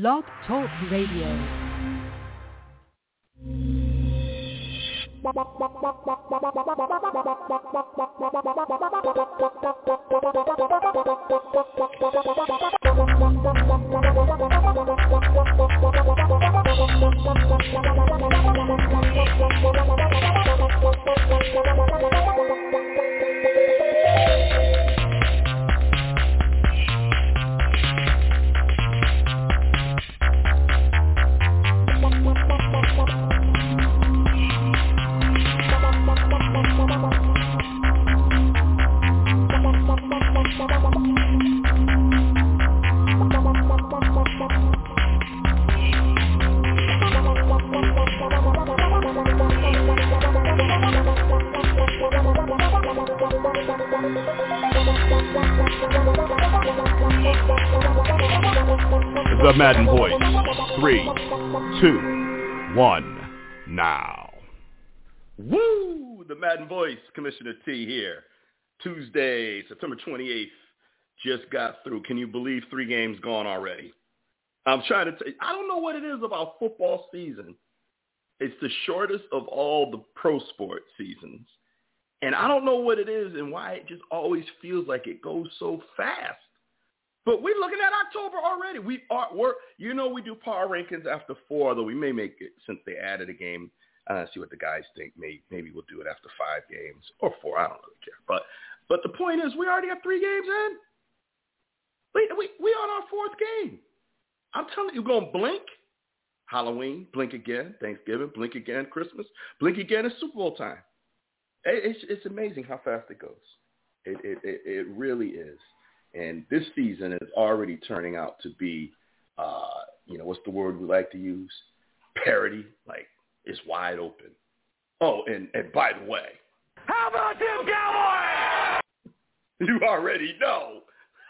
Blog Talk Radio. Madden Voice. Three, two, one, now. Woo! The Madden Voice, Commissioner T here. Tuesday, September 28th, just got through. Can you believe three games gone already? I'm trying to tell you, I don't know what it is about football season. It's the shortest of all the pro sport seasons. And I don't know what it is and why it just always feels like it goes so fast. But we're looking at October already. We are we're you know we do power rankings after four, though we may make it since they added a game. Uh, see what the guys think. Maybe maybe we'll do it after five games or four. I don't really care. But but the point is, we already have three games in. We we we on our fourth game. I'm telling you, you're gonna blink. Halloween, blink again. Thanksgiving, blink again. Christmas, blink again. It's Super Bowl time. It, it's it's amazing how fast it goes. It it it, it really is. And this season is already turning out to be, uh, you know, what's the word we like to use? Parody. Like, it's wide open. Oh, and, and by the way. How about them Cowboys? You already know.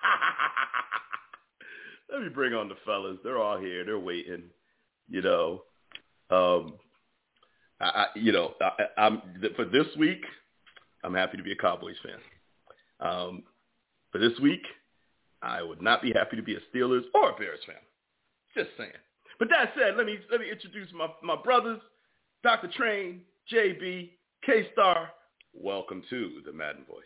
Let me bring on the fellas. They're all here. They're waiting. You know, um, I, I you know, I, I'm for this week. I'm happy to be a Cowboys fan. Um, for this week, I would not be happy to be a Steelers or a Bears fan. Just saying. But that said, let me let me introduce my, my brothers, Dr. Train, JB, K-Star. Welcome to the Madden Voice.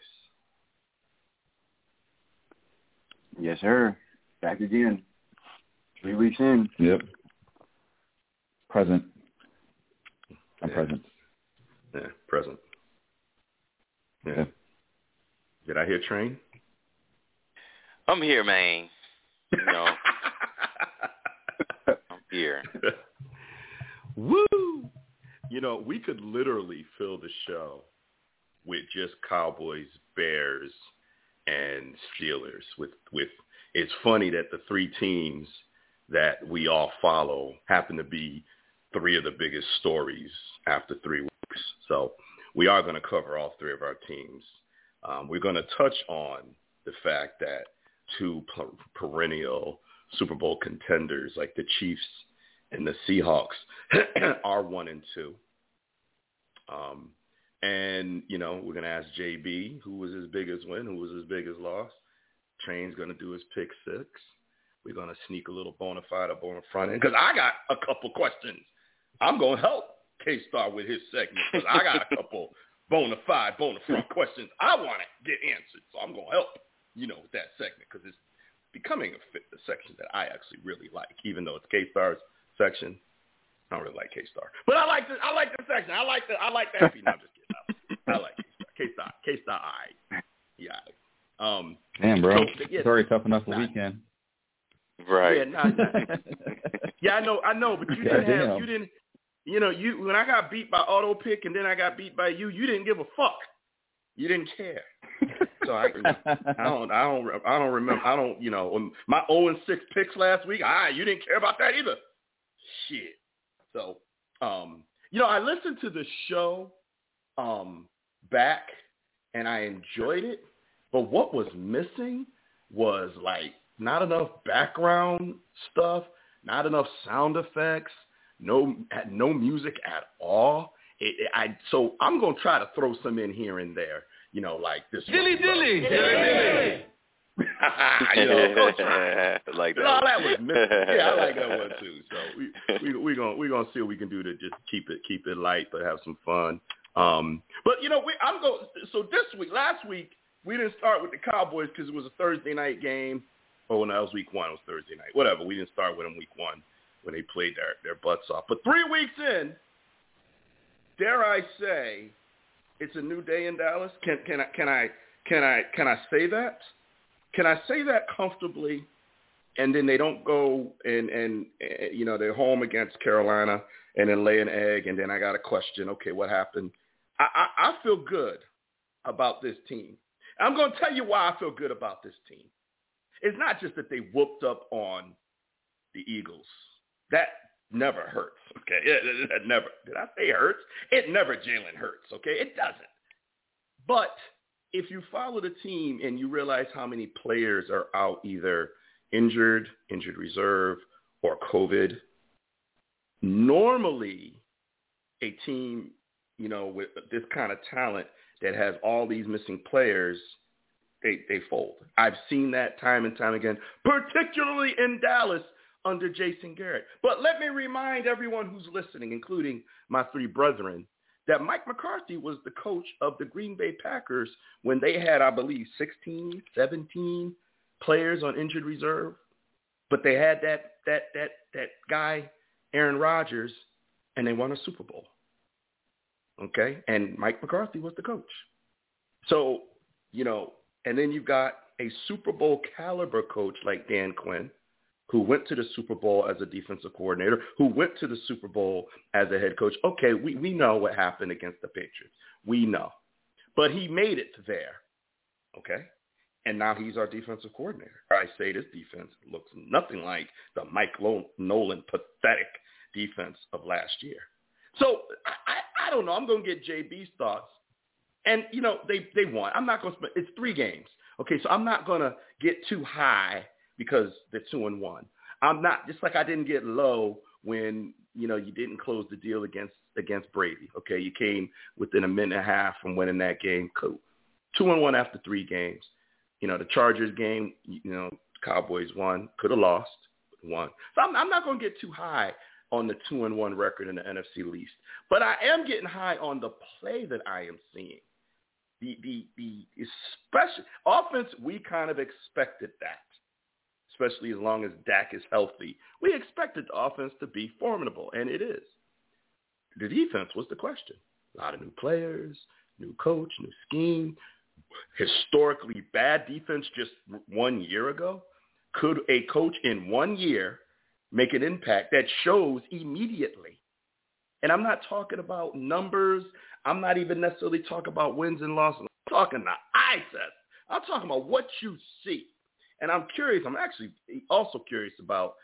Yes, sir. Back again. Three weeks in. Yep. Present. I'm Yeah. present. Yeah, present. Yeah. Yeah. Did I hear Train? I'm here, man. You know, I'm here. Woo! You know, we could literally fill the show with just Cowboys, Bears, and Steelers. With with, it's funny that the three teams that we all follow happen to be three of the biggest stories after three weeks. So we are going to cover all three of our teams. Um, we're going to touch on the fact that two per- perennial Super Bowl contenders like the Chiefs and the Seahawks are one and two. Um, and, you know, we're going to ask JB who was his biggest win, who was his biggest loss. Train's going to do his pick six. We're going to sneak a little bona fide up on the front end because I got a couple questions. I'm going to help K-Star with his segment because I got a couple bona fide, bona front questions I want to get answered. So I'm going to help, you know, that segment because it's becoming a, fit, a section that I actually really like, even though it's K-Star's section. I don't really like K-Star, but I like the I like the section. I like the I like the happy. No, I'm just kidding. I like K-Star. K-Star. K-Star. All right. Yeah. Um. Damn, bro. So, yeah, it's already tough enough for nah. weekend. Right. Yeah, nah, nah. yeah, I know, I know, but you didn't have, you didn't, you know, you when I got beat by auto pick and then I got beat by you, you didn't give a fuck. You didn't care. So I, I don't, I don't, I don't remember. I don't, you know, my 0 and 6 picks last week. Ah, you didn't care about that either. Shit. So, um, you know, I listened to the show, um, back, and I enjoyed it. But what was missing was like not enough background stuff, not enough sound effects, no, no music at all. It, it, I so I'm gonna try to throw some in here and there. You know, like this. Dilly dilly, dilly dilly. you know, like that. all that was. Yeah, I like that one too. So we we we gonna we gonna see what we can do to just keep it keep it light, but have some fun. Um, but you know, we, I'm going. So this week, last week, we didn't start with the Cowboys because it was a Thursday night game. Oh, no, that was week one. It was Thursday night. Whatever. We didn't start with them week one when they played their their butts off. But three weeks in, dare I say, it's a new day in Dallas. Can can I can I can I can I say that? Can I say that comfortably? And then they don't go and and uh, you know they're home against Carolina and then lay an egg, and then I got a question. Okay, what happened? I, I, I feel good about this team. I'm going to tell you why I feel good about this team. It's not just that they whooped up on the Eagles. That never hurts. Okay, it, it never. Did I say hurts? It never Jalen Hurts. Okay, it doesn't. But if you follow the team and you realize how many players are out either injured, injured reserve, or COVID, normally a team, you know, with this kind of talent that has all these missing players, they they fold. I've seen that time and time again, particularly in Dallas under Jason Garrett. But let me remind everyone who's listening, including my three brethren, that Mike McCarthy was the coach of the Green Bay Packers when they had, I believe, 16, 17 players on injured reserve. But they had that that that that guy, Aaron Rodgers, and they won a Super Bowl. Okay? And Mike McCarthy was the coach. So, you know, and then you've got a Super Bowl caliber coach like Dan Quinn, who went to the Super Bowl as a defensive coordinator, who went to the Super Bowl as a head coach. Okay, we, we know what happened against the Patriots. We know. But he made it there. Okay? And now he's our defensive coordinator. I say this defense looks nothing like the Mike Nolan pathetic defense of last year. So I, I, don't know. I'm going to get JB's thoughts. And, you know, they, they won. I'm not going to spend, it's three games. Okay, so I'm not going to get too high because they're two and one. I'm not, just like I didn't get low when, you know, you didn't close the deal against, against Brady. Okay, you came within a minute and a half from winning that game. Cool. Two and one after three games. You know, the Chargers game, you know, Cowboys won, could have lost, won. So I'm, I'm not going to get too high on the two and one record in the NFC least. But I am getting high on the play that I am seeing. The the the especially offense, we kind of expected that. Especially as long as Dak is healthy. We expected the offense to be formidable, and it is. The defense was the question. A lot of new players, new coach, new scheme. Historically bad defense just one year ago. Could a coach in one year make an impact that shows immediately. And I'm not talking about numbers. I'm not even necessarily talking about wins and losses. I'm talking the eye test. I'm talking about what you see. And I'm curious. I'm actually also curious about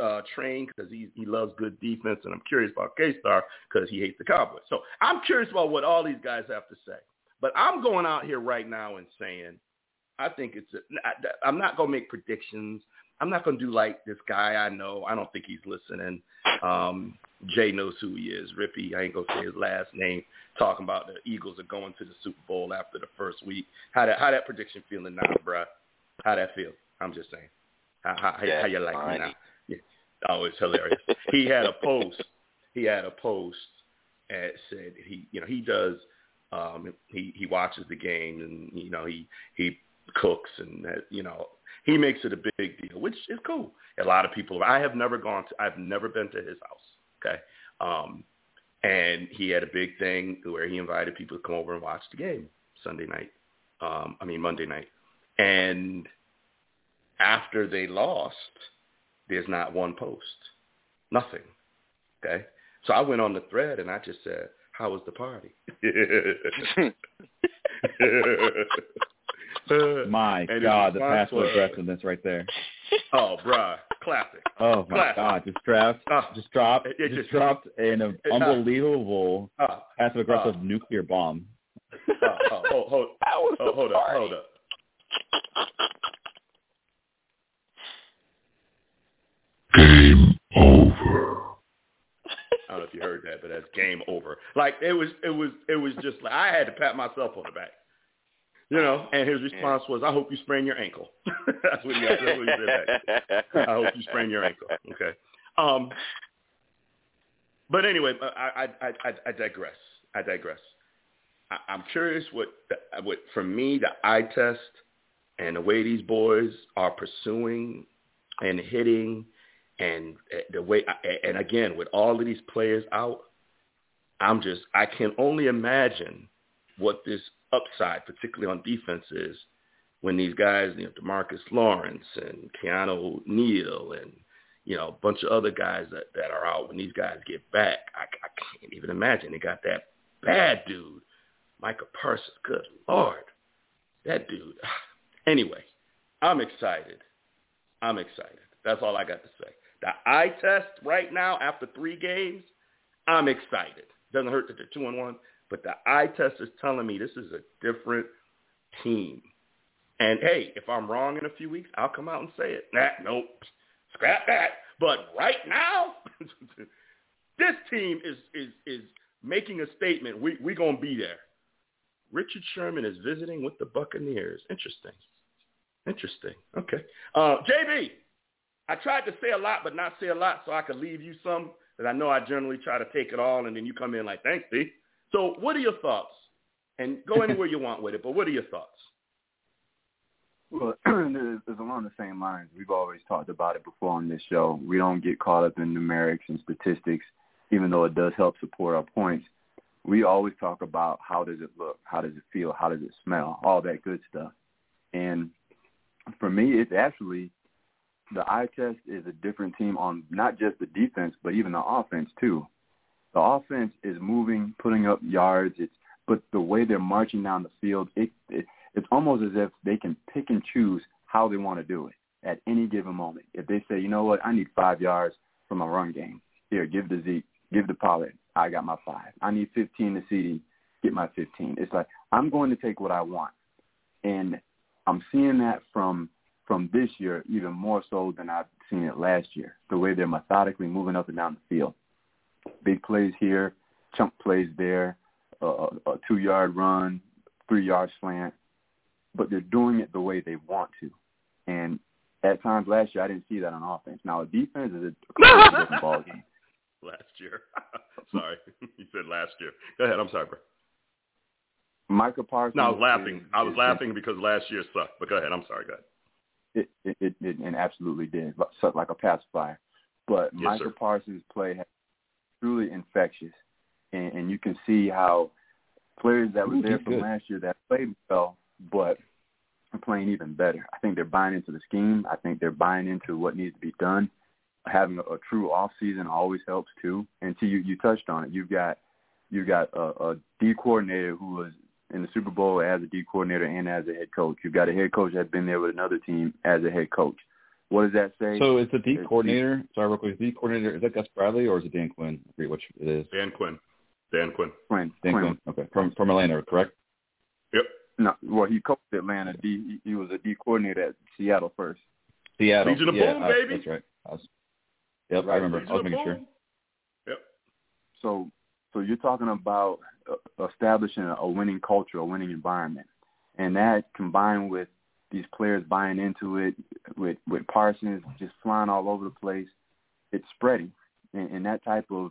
uh, Train because he, he loves good defense. And I'm curious about K-Star because he hates the Cowboys. So I'm curious about what all these guys have to say. But I'm going out here right now and saying I think it's. A, I'm not to make predictions. I'm not to do like this guy I know. I don't think he's listening. Um, Jay knows who he is. Rippy, I ain't to say his last name. Talking about the Eagles are going to the Super Bowl after the first week. How that how that prediction feeling now, bruh? How that feel? I'm just saying. How how, yeah, how you like me now? Yeah. Oh, it's hilarious. he had a post. He had a post and said he you know he does um he he watches the game and you know he he cooks and you know he makes it a big deal, which is cool. A lot of people. I have never gone to. I've never been to his house. Okay, um, and he had a big thing where he invited people to come over and watch the game Sunday night. Um, I mean Monday night, and after they lost, there's not one post, nothing. Okay, so I went on the thread and I just said, "How was the party?" My God, the passive aggressiveness right there. Oh, bruh, classic. Oh my classic. God, just dropped, Uh, just dropped, it- it just just- dropped an uh, unbelievable Uh, passive aggressive uh, nuclear bomb. uh, oh, hold, hold, That oh, hold up, hold up. Game over. I don't know if you heard that, but that's game over. Like it was, it was, it was just like I had to pat myself on the back. You know, and his response was, "I hope you sprain your ankle." that's what he, that's what he said. I hope you sprain your ankle. Okay. Um, but anyway, I, I, I, I digress. I digress. I, I'm curious what, what, for me, the eye test and the way these boys are pursuing and hitting and eh, the way, eh, eh, and again, with all of these players out, I'm just, I can only imagine what this upside, particularly on defense, is when these guys, you know, DeMarcus Lawrence and Keanu Neal and you know a bunch of other guys that that are out. When these guys get back, I, I can't even imagine. They got that bad dude, Micah Parsons. Good lord, that dude. Ah, Anyway, I'm excited. I'm excited. That's all I got to say. The eye test right now after three games, I'm excited. Doesn't hurt that they're two and one, but the eye test is telling me this is a different team. And hey, if I'm wrong in a few weeks, I'll come out and say it. Nah, nope, scrap that. But right now, this team is is is making a statement. We we gonna be there. Richard Sherman is visiting with the Buccaneers. Interesting. Interesting. Okay. Uh, JB, I tried to say a lot, but not say a lot, so I could leave you some. Because I know I generally try to take it all, and then you come in like, thanks, D. So what are your thoughts? And go anywhere you want with it, but what are your thoughts? Well, it's along the same lines. We've always talked about it before on this show. We don't get caught up in numerics and statistics, even though it does help support our points. We always talk about how does it look, how does it feel, how does it smell, all that good stuff. And for me, it's actually the eye test is a different team on not just the defense, but even the offense too. The offense is moving, putting up yards. It's but the way they're marching down the field, it, it it's almost as if they can pick and choose how they want to do it at any given moment. If they say, you know what, I need five yards from my run game, here, give the Zeke, give the Pollard, I got my five. I need 15 to CD, get my 15. It's like I'm going to take what I want, and I'm seeing that from from this year even more so than I've seen it last year. The way they're methodically moving up and down the field, big plays here, chunk plays there, uh, a two yard run, three yard slant but they're doing it the way they want to. And at times last year, I didn't see that on offense. Now, defense is a completely different ball game. Last year. sorry. you said last year. Go ahead. I'm sorry, bro. Micah Parsons. No, I was laughing. Is, I was laughing it, because last year sucked. But go ahead. I'm sorry. Go ahead. It it it, it and absolutely did sucked like a pacifier. But yes, Micah sir. Parsons' play has truly infectious, and, and you can see how players that were Ooh, there from good. last year that played well but are playing even better. I think they're buying into the scheme. I think they're buying into what needs to be done. Having a, a true off season always helps too. And to you, you touched on it. You've got you've got a, a D coordinator who was in the Super Bowl as a D coordinator and as a head coach. You've got a head coach that's been there with another team as a head coach. What does that say? So is the D It's coordinator, sorry real quick, is the D coordinator, is that Gus Bradley or is it Dan Quinn? I forget which it is. Dan Quinn. Dan Quinn. Quinn. Dan Quinn. Quinn. Okay. From from Atlanta, correct? Yep. No, well, he coached Atlanta. D. He was a D coordinator at Seattle first. Seattle. Legion of yeah, Boom, I- baby. That's right. I was, yep, I remember. Legion I was of making sure. Yep. So, so you're talking about establishing a winning culture, a winning environment, and that combined with these players buying into it, with with Parsons just flying all over the place, it's spreading, and, and that type of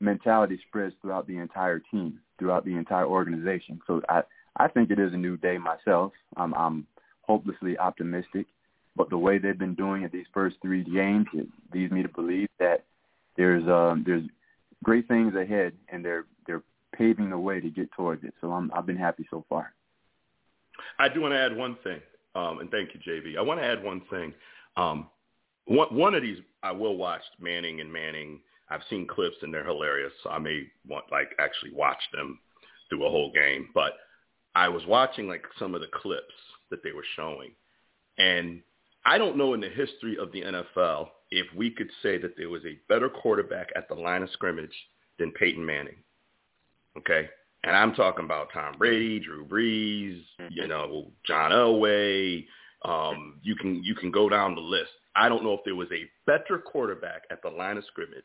mentality spreads throughout the entire team, throughout the entire organization. So I I think it is a new day myself. I'm I'm hopelessly optimistic, but the way they've been doing it these first three games, it leads me to believe that there's um there's great things ahead, and they're they're paving the way to get towards it. So I'm I've been happy so far. I do want to add one thing, um, and thank you, JB. I want to add one thing. Um, one, one of these I will watch Manning and Manning. I've seen clips and they're hilarious. So I may want like actually watch them through a whole game. But I was watching like some of the clips that they were showing, and I don't know in the history of the NFL if we could say that there was a better quarterback at the line of scrimmage than Peyton Manning. Okay. And I'm talking about Tom Brady, Drew Brees, you know, John Elway. Um, you can you can go down the list. I don't know if there was a better quarterback at the line of scrimmage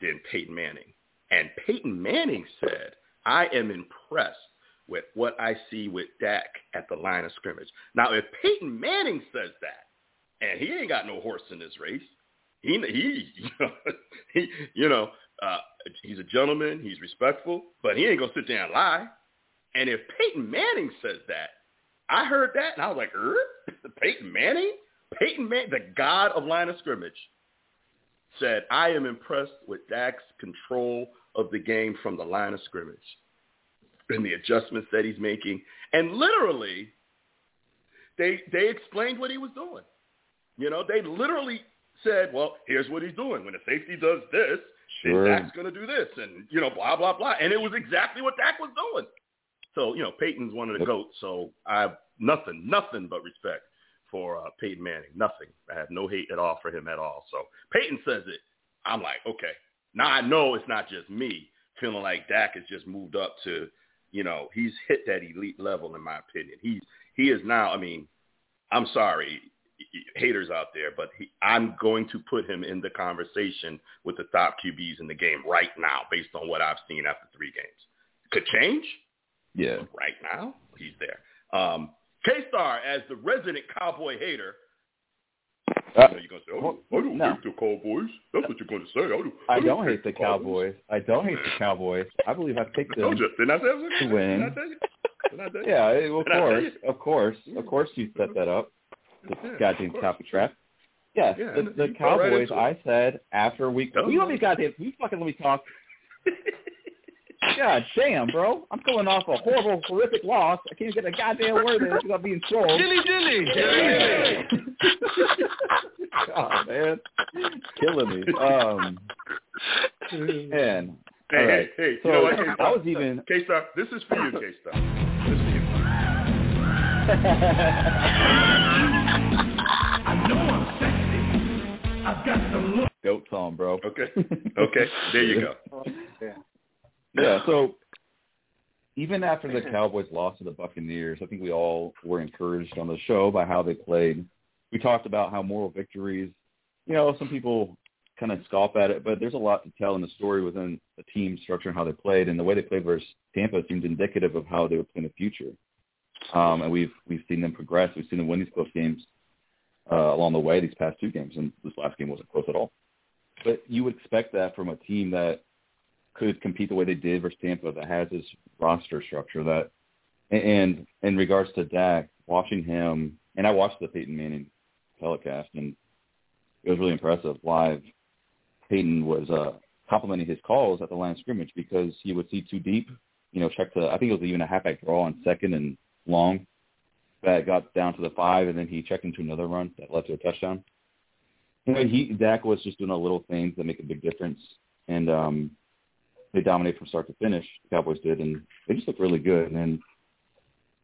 than Peyton Manning. And Peyton Manning said, I am impressed with what I see with Dak at the line of scrimmage. Now, if Peyton Manning says that, and he ain't got no horse in this race, he he you know, he you know uh, he's a gentleman, he's respectful, but he ain't gonna sit there and lie. And if Peyton Manning says that, I heard that and I was like, er? Peyton Manning, Peyton Manning, the god of line of scrimmage, said, I am impressed with Dak's control of the game from the line of scrimmage and the adjustments that he's making. And literally, they they explained what he was doing. You know, they literally said, well, here's what he's doing. When the safety does this, sure. Dak's going to do this, and you know, blah blah blah. And it was exactly what Dak was doing. So you know, Peyton's one of the goats. So I have nothing, nothing but respect for uh, Peyton Manning. Nothing. I have no hate at all for him at all. So Peyton says it. I'm like, okay. Now I know it's not just me feeling like Dak has just moved up to, you know, he's hit that elite level in my opinion. He's he is now. I mean, I'm sorry, haters out there, but he, I'm going to put him in the conversation with the top QBs in the game right now, based on what I've seen after three games. Could change. Yeah. Right now, he's there. Um, K-Star, as the resident cowboy hater, uh, you're gonna say, oh, I don't no. hate the Cowboys. That's what you're going to say. I don't, I don't, I don't hate the Cowboys. Cowboys. I don't hate the Cowboys. I believe I picked them Didn't I say to win. Did I tell you? Did I tell you? Yeah, of course, of course, of course, you set that up. The yeah, goddamn copy trap. Yes, yeah, the, the Cowboys. Right I said after week. You let me goddamn. You fucking let me talk. God damn, bro. I'm going off a horrible, horrific loss. I can't get a goddamn word in without being trolled. Dilly dilly. dilly. oh, man. Killing me. Um, man. Hey, right. hey, hey. So, you know what, I was even... K-Star, this is for you, K-Star. This is for you. Sexy. I've got the look. Goat song, bro. Okay. Okay. There you go. yeah. Yeah, so even after the Cowboys lost to the Buccaneers, I think we all were encouraged on the show by how they played. We talked about how moral victories, you know, some people kind of scoff at it, but there's a lot to tell in the story within the team structure and how they played, and the way they played versus Tampa seemed indicative of how they would play in the future. Um, and we've we've seen them progress. We've seen them win these close games uh, along the way. These past two games, and this last game wasn't close at all. But you would expect that from a team that could compete the way they did versus Tampa that has this roster structure that and in regards to Dak, watching him and I watched the Peyton Manning telecast and it was really impressive live. Peyton was uh complimenting his calls at the line of scrimmage because he would see too deep, you know, check to I think it was even a halfback draw on second and long that got down to the five and then he checked into another run that led to a touchdown. You know, he Dak was just doing a little things that make a big difference. And um they dominated from start to finish. The Cowboys did, and they just looked really good. And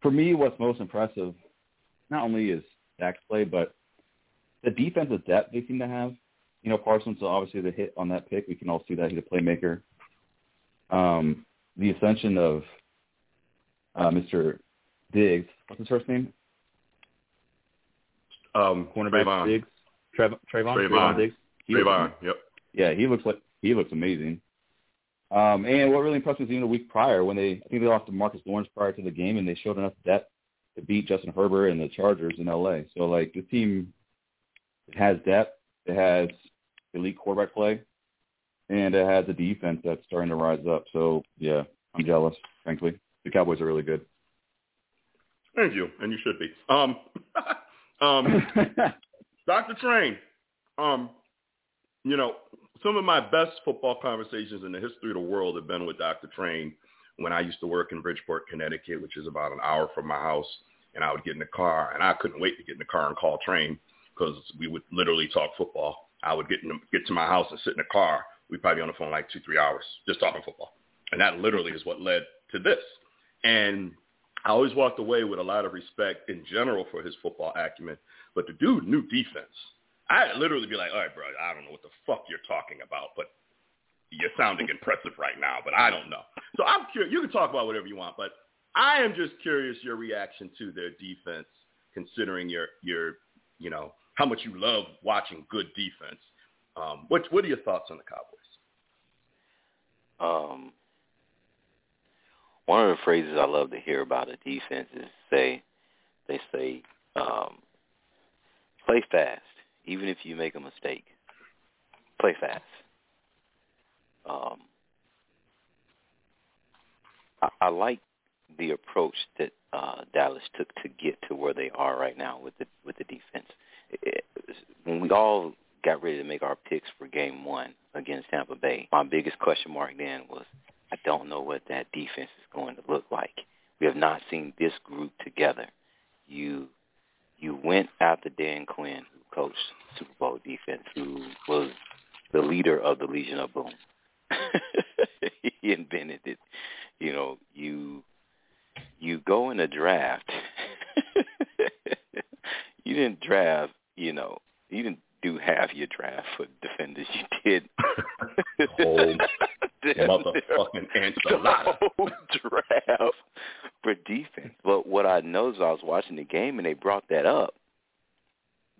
for me, what's most impressive, not only is Dak's play, but the defensive depth they seem to have. You know, Parsons obviously the hit on that pick. We can all see that he's a playmaker. Um, the ascension of uh, Mr. Diggs. What's his first name? Um, cornerback Trevon. Diggs. Trevon. Trevon. Trevon Diggs. He Trevon. Yep. Yeah, he looks like he looks amazing. Um, and what really impressed me was even a week prior when they, I think they lost DeMarcus Lawrence prior to the game, and they showed enough depth to beat Justin Herbert and the Chargers in LA. So like the team has depth, it has elite quarterback play, and it has a defense that's starting to rise up. So yeah, I'm jealous. Frankly, the Cowboys are really good. Thank you, and you should be. Um, um, Dr. Train, um, you know, some of my best football conversations in the history of the world have been with Dr. Train when I used to work in Bridgeport, Connecticut, which is about an hour from my house. And I would get in the car, and I couldn't wait to get in the car and call Train because we would literally talk football. I would get in get to my house and sit in the car. We'd probably be on the phone like two, three hours just talking football. And that literally is what led to this. And I always walked away with a lot of respect in general for his football acumen. But the dude knew defense. I'd literally be like, all right, bro, I don't know what the fuck you're talking about, but you're sounding impressive right now, but I don't know. So I'm curious. You can talk about whatever you want, but I am just curious your reaction to their defense, considering your your you know how much you love watching good defense. Um, what what are your thoughts on the Cowboys? Um, one of the phrases I love to hear about a defense is say they say um, play fast, even if you make a mistake. Play fast. Um, I, I like the approach that uh, Dallas took to get to where they are right now with the with the defense. It, when we all got ready to make our picks for Game One against Tampa Bay, my biggest question mark then was I don't know what that defense is going to look like. We have not seen this group together. You you went after Dan Quinn, who coached Super Bowl defense, who was the leader of the Legion of Boom. he invented it. You know, you you go in a draft. you didn't draft, you know, you didn't do half your draft for defenders. You did motherfucking enchilada. draft for defense. But what I noticed, I was watching the game and they brought that up.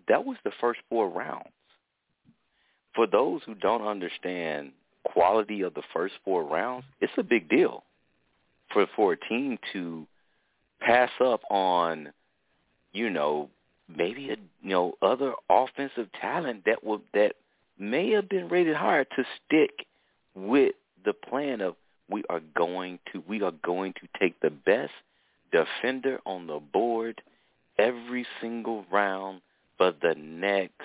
That was the first four rounds. For those who don't understand quality of the first four rounds, it's a big deal for for a team to pass up on, you know, maybe a you know other offensive talent that would that may have been rated higher to stick with the plan of we are going to we are going to take the best defender on the board every single round for the next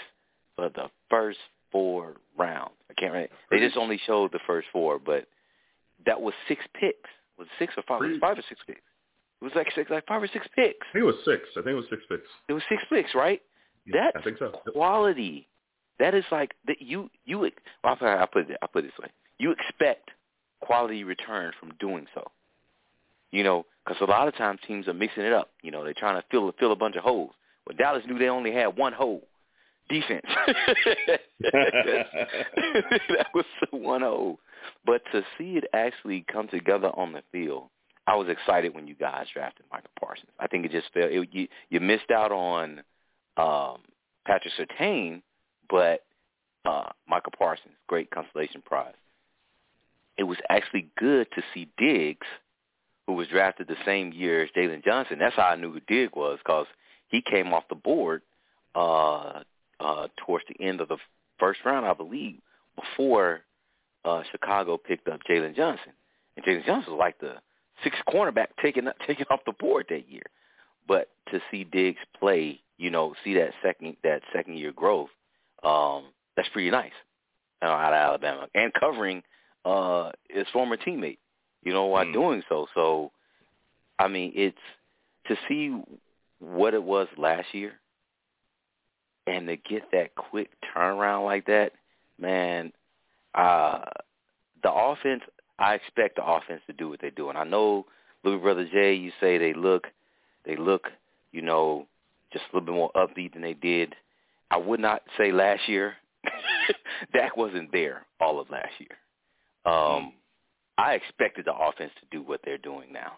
for the first four rounds. I can't remember. They just only showed the first four, but that was six picks. Was it six or five? It was five or six picks. It was like six, like five or six picks. I think it was six. I think it was six picks. It was six picks, right? Yeah, That's I think so. quality. That is like that you you. I put it I put it this way. You expect quality return from doing so. You know, because a lot of times teams are mixing it up. You know, they're trying to fill fill a bunch of holes. Well, Dallas knew they only had one hole, defense. that was the one hole. But to see it actually come together on the field, I was excited when you guys drafted Michael Parsons. I think it just felt it, you you missed out on um, Patrick Surtain, but uh, Michael Parsons, great consolation prize. It was actually good to see Diggs, who was drafted the same year as Jaylon Johnson. That's how I knew who Diggs was because he came off the board uh, uh, towards the end of the first round, I believe, before uh, Chicago picked up Jaylon Johnson. And Jaylon Johnson was like the sixth cornerback taken taken off the board that year. But to see Diggs play, you know, see that second that second year growth, um, that's pretty nice uh, out of Alabama and covering uh, his former teammate, you know, while Mm. doing so. So, I mean, it's to see what it was last year and to get that quick turnaround like that, man, uh, the offense, I expect the offense to do what they do. And I know, little brother Jay, you say they look, they look, you know, just a little bit more upbeat than they did. I would not say last year. Dak wasn't there all of last year. Um, I expected the offense to do what they're doing now.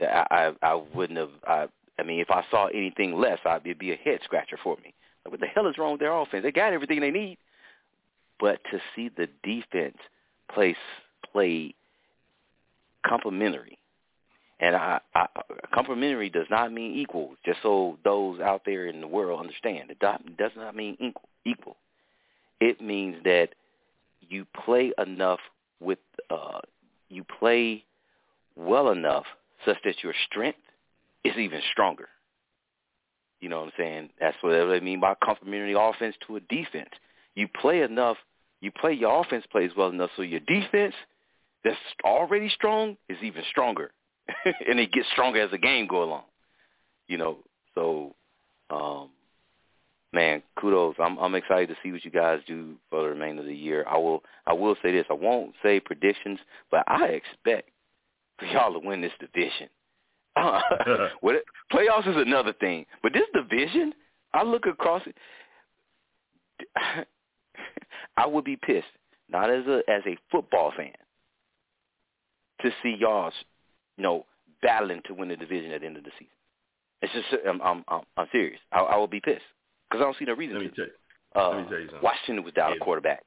I I, I wouldn't have. I, I mean, if I saw anything less, I'd it'd be a head scratcher for me. Like, what the hell is wrong with their offense? They got everything they need, but to see the defense play play complementary, and I, I complementary does not mean equal. Just so those out there in the world understand, it do- does not mean equal. Equal. It means that you play enough with uh, you play well enough such that your strength is even stronger. You know what I'm saying? That's what I mean by complementary offense to a defense. You play enough, you play your offense plays well enough so your defense that's already strong is even stronger. and it gets stronger as the game go along. You know, so um man, kudos. I'm I'm excited to see what you guys do for the remainder of the year. I will I will say this. I won't say predictions, but I expect for y'all to win this division. Uh, what it, playoffs is another thing, but this division, I look across it. I would be pissed, not as a as a football fan, to see y'all, you know, battling to win the division at the end of the season. It's just I'm I'm I'm, I'm serious. I, I will be pissed because I don't see no reason Let me to. tell you. Uh, let me tell you something. Washington without a quarterback.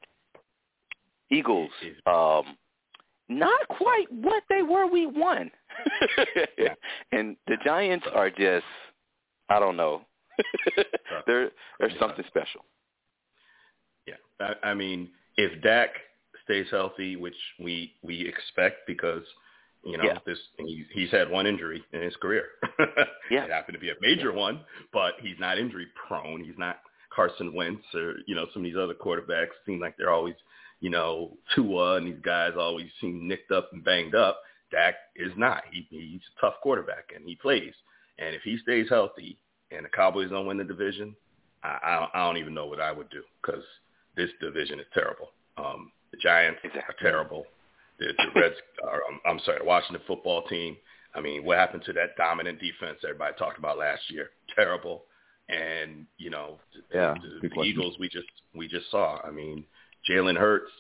Eagles, um, not quite what they were week one. and the Giants are just, I don't know. they're they're something special. Yeah, I, I mean, if Dak stays healthy, which we we expect because you know Yeah. this he's, he's had one injury in his career. Yeah. it happened to be a major one, but he's not injury prone. He's not Carson Wentz or you know some of these other quarterbacks. Seem like they're always you know Tua and these guys always seem nicked up and banged up. Dak is not. He he's a tough quarterback and he plays. And if he stays healthy and the Cowboys don't win the division, I I don't, I don't even know what I would do because this division is terrible. Um, the Giants Exactly. are terrible. The, the Reds are, I'm, I'm sorry, the Washington football team. I mean, what happened to that dominant defense everybody talked about last year? Terrible. And you know, the, Yeah, the, the. Eagles we just we just saw. I mean, Jalen Hurts.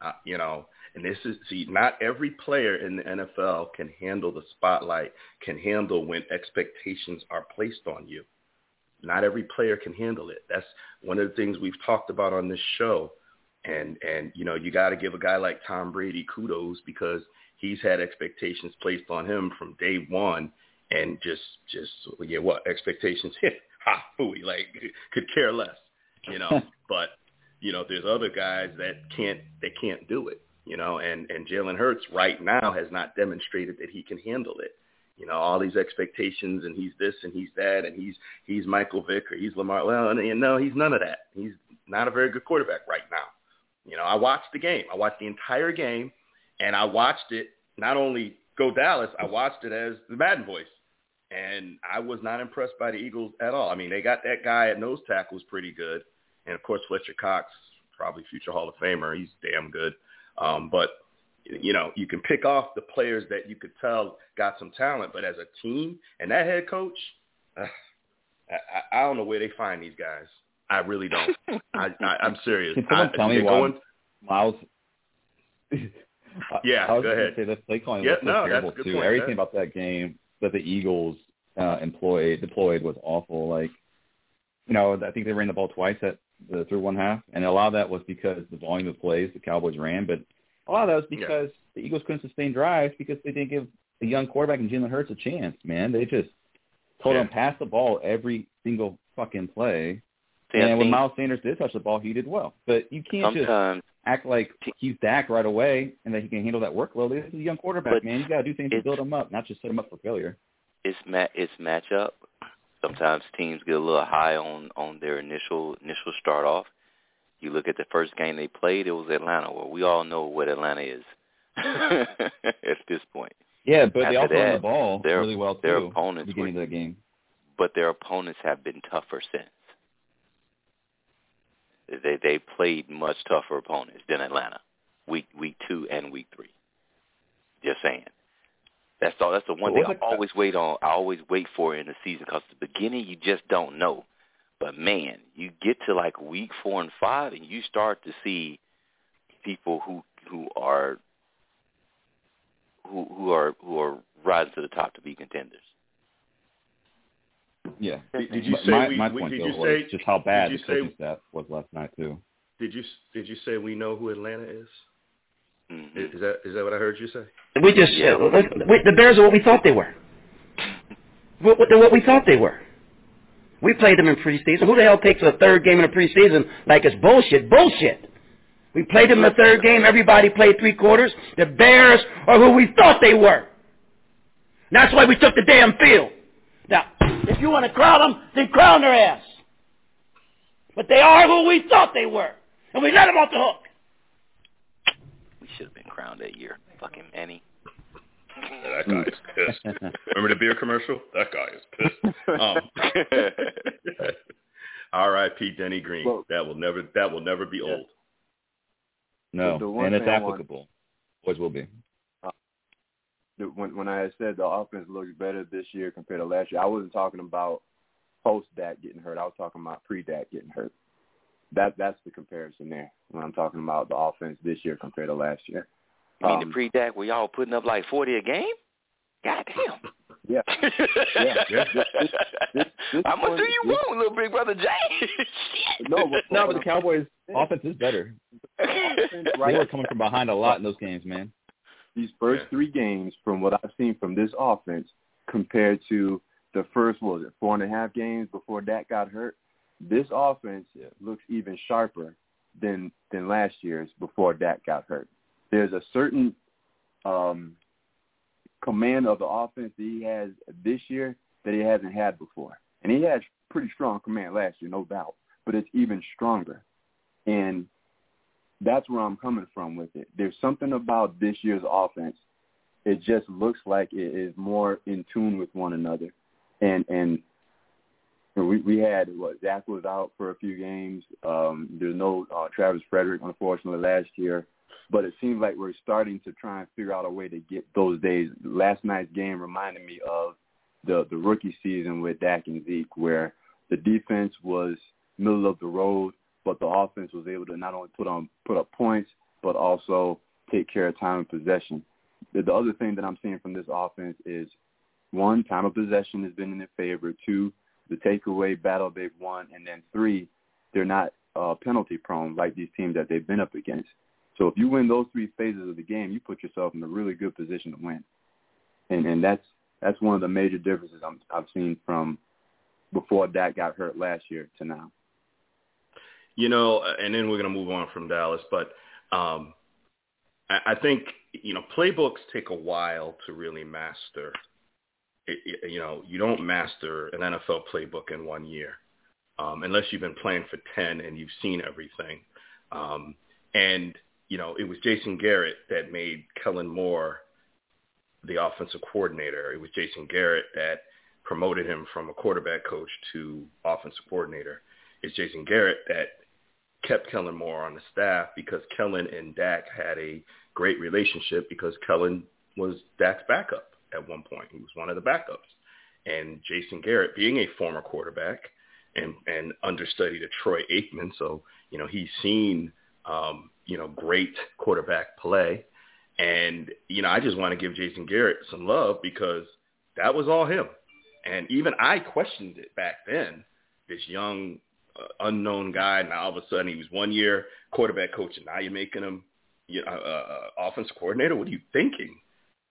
Uh, you know, and this is see, not every player in the NFL can handle the spotlight, can handle when expectations are placed on you. Not every player can handle it. That's one of the things we've talked about on this show. And and you know, you got to give a guy like Tom Brady kudos because he's had expectations placed on him from day one, and just just yeah, what expectations? ha, fooey, like could care less, you know. but you know, there's other guys that can't they can't do it, you know. And and Jalen Hurts right now has not demonstrated that he can handle it. You know, all these expectations, and he's this and he's that, and he's he's Michael Vick or he's Lamar. Well, and no, he's none of that. He's not a very good quarterback right now. You know, I watched the game. I watched the entire game, and I watched it not only go Dallas, I watched it as the Madden voice, and I was not impressed by the Eagles at all. I mean, they got that guy at nose tackle was pretty good, and of course Fletcher Cox, probably future Hall of Famer. He's damn good, um, but you know, you can pick off the players that you could tell got some talent, but as a team and that head coach, uh, I, I don't know where they find these guys. I really don't. I, I, I'm serious. Can someone I, tell me why going- Miles? Yeah, I was go ahead. say that play calling Yeah, was so no, that's a terrible good too. point, Everything yeah. about that game that the Eagles uh, employed deployed was awful. Like, you know, I think they ran the ball twice at the through one half, and a lot of that was because the volume of plays the Cowboys ran, but a lot of that was Yeah. because the Eagles couldn't sustain drives because they didn't give a young quarterback and Jalen Hurts a chance. Man, they just told Yeah. him pass the ball every single fucking play. See, and when Miles Sanders did touch the ball, he did well. But you can't just act like he's Dak right away and that he can handle that workload. This is a young quarterback, man. You got to do things to build him up, not just set him up for failure. it's ma- it's matchup. Sometimes teams get a little high on on their initial initial start off. You look at the first game they played; it was Atlanta. Well, we all know what Atlanta is at this point. Yeah, but they After also run the ball their- really well too. their opponents beginning were- of the game. But their opponents have been tougher since. They they played much tougher opponents than Atlanta, week week two and week three. Just saying. That's all. That's the one thing I always wait on. I always wait for in the season because the beginning you just don't know. But man, you get to like week four and five, and you start to see people who who are who who are who are rising to the top to be contenders. Yeah. Did, did you My- say my, we, my we- point did though you was say just how bad the you say- coaching staff was last night too. did you did you say we know who Atlanta is? Mhm. Is, is that is that what I heard you say? We just Yeah. uh, we, the Bears are what we thought they were. What, what, they're what we thought they were. We played them in preseason. Who the hell takes a third game in the preseason like it's bullshit? Bullshit. We played them in the third game. Everybody played three quarters. The Bears are who we thought they were. That's why we took the damn field. Now, if you want to crown them, then crown their ass. But they are who we thought they were, and we let them off the hook. We should have been crowned that year. Fucking Manny. Yeah, that guy is pissed. Remember the beer commercial? That guy is pissed. Um, R.I.P. Denny Green. Well- that will never that will never be old. No, The one and it's thing I want- applicable. Always will be. The- when when I had said the offense looks better this year compared to last year, I wasn't talking about post Dak getting hurt. I was talking about pre Dak getting hurt. That that's the comparison there when I'm talking about the offense this year compared to last year. You mean Um, the pre-Dak where y'all putting up like 40 a game? God damn. Yeah. Yeah. This- this How much one- do you this- want, little big brother Jay? No, but- No, but the Cowboys' offense is better. offense They were coming from behind a lot in those games, man. These first Yeah. three games, from what I've seen from this offense, compared to the first, what was it, four and a half games before Dak got hurt, this offense Yeah. looks even sharper than than last year's before Dak got hurt. There's a certain um, command of the offense that he has this year that he hasn't had before, and he had pretty strong command last year, no doubt, but it's even stronger, and that's where I'm coming from with it. There's something about this year's offense. It just looks like it is more in tune with one another, and and we we had what Zach was out for a few games. Um, there's no uh, Travis Frederick, unfortunately, last year. But it seems like we're starting to try and figure out a way to get those days. Last night's game reminded me of the the rookie season with Dak and Zeke, where the defense was middle of the road, but the offense was able to not only put on put up points, but also take care of time and possession. The, the other thing that I'm seeing from this offense is one, time of possession has been in their favor. Two, the takeaway battle they've won, and then three, they're not uh, penalty prone like these teams that they've been up against. So if you win those three phases of the game, you put yourself in a really good position to win. And and that's that's one of the major differences I'm, I've seen from before Dak got hurt last year to now. You know, and then we're going to move on from Dallas, but um, I, I think you know playbooks take a while to really master. It, it, you know, you don't master an NFL playbook in one year um, unless you've been playing for ten and you've seen everything. Um, and you know, it was Jason Garrett that made Kellen Moore the offensive coordinator. It was Jason Garrett that promoted him from a quarterback coach to offensive coordinator. It's Jason Garrett that kept Kellen Moore on the staff because Kellen and Dak had a great relationship because Kellen was Dak's backup at one point. He was one of the backups. And Jason Garrett, being a former quarterback and, and understudy to Troy Aikman, so, you know, he's seen, um, you know, great quarterback play. And, you know, I just want to give Jason Garrett some love because that was all him. And even I questioned it back then, this young unknown guy. Now all of a sudden he was one year quarterback coach, and now you're making him, you know, uh, uh, offensive coordinator. What are you thinking?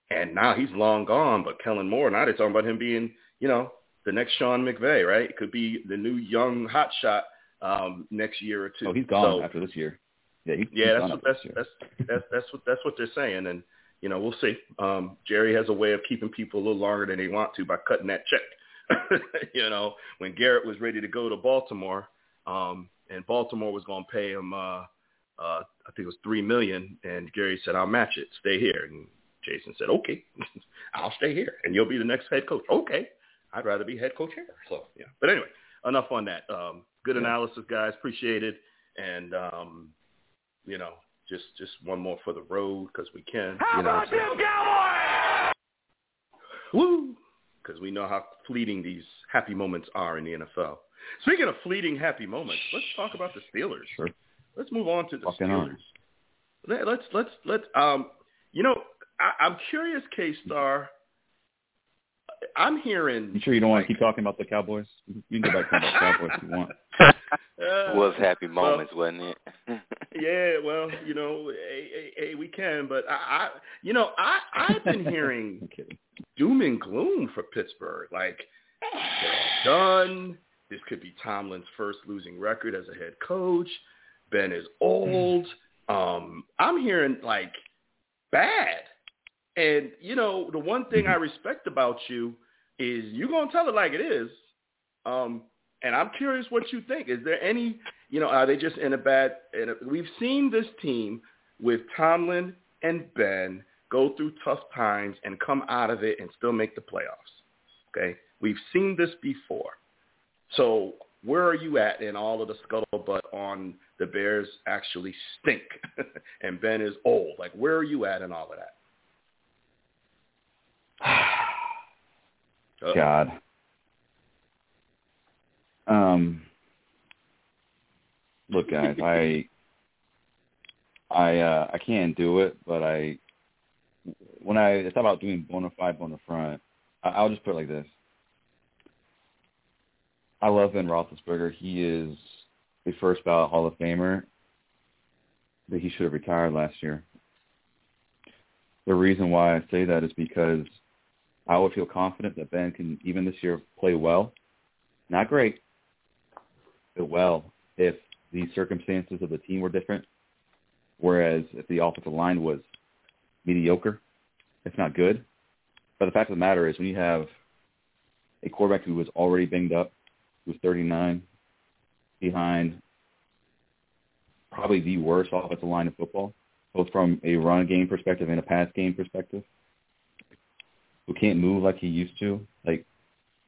And now he's long gone. But Kellen Moore, now they're talking about him being, you know, the next Sean McVay, right? It could be the new young hotshot um, next year or two. Oh, he's gone So- after this year. Yeah, he, yeah, he's what that's that's that's that's what that's what they're saying, and you know we'll see. Um, Jerry has a way of keeping people a little longer than they want to by cutting that check. you know, when Garrett was ready to go to Baltimore, um, and Baltimore was going to pay him, uh, uh, I think it was three million, and Gary said, "I'll match it. Stay here." And Jason said, "Okay, I'll stay here, and you'll be the next head coach." Okay, I'd rather be head coach here. So yeah, but anyway, enough on that. Um, good analysis, guys. Appreciate it, and um, you know, just just one more for the road because we can. you know what I'm saying? Woo! Because we know how fleeting these happy moments are in the NFL. Speaking of fleeting happy moments, let's talk about the Steelers. Sure. Let's move on to the Walking Steelers. on. Let, let's let's let's um, you know, I, I'm curious, K Star. I'm hearing. You sure you don't want to keep talking about the Cowboys? You can go back to the Cowboys if you want. Uh, was happy well, moments, wasn't it? Yeah, well, you know, hey, hey, hey, we can, but I, I, you know, I, I've been hearing doom and gloom for Pittsburgh. Like they're all done. This could be Tomlin's first losing record as a head coach. Ben is old. Um, I'm hearing like bad. And you know, the one thing I respect about you is you're gonna tell it like it is. Um, and I'm curious what you think. Is there any, you know, are they just in a bad? In a, we've seen this team with Tomlin and Ben go through tough times and come out of it and still make the playoffs. Okay, we've seen this before. So where are you at in all of the scuttlebutt on the Bears actually stink and Ben is old? Like where are you at in all of that? God. Um. Look, guys, I, I, uh, I can't do it, but I, when I thought about doing bona fide bona front, I, I'll just put it like this. I love Ben Roethlisberger. He is the first ballot Hall of Famer, but he should have retired last year. the reason why I say that is because I would feel confident that Ben can even this year play well, not great, but well if the circumstances of the team were different. Whereas if the offensive line was mediocre, if not good. But the fact of the matter is when you have a quarterback who was already banged up, who was 39, behind probably the worst offensive line in football, both from a run game perspective and a pass game perspective, who can't move like he used to. Like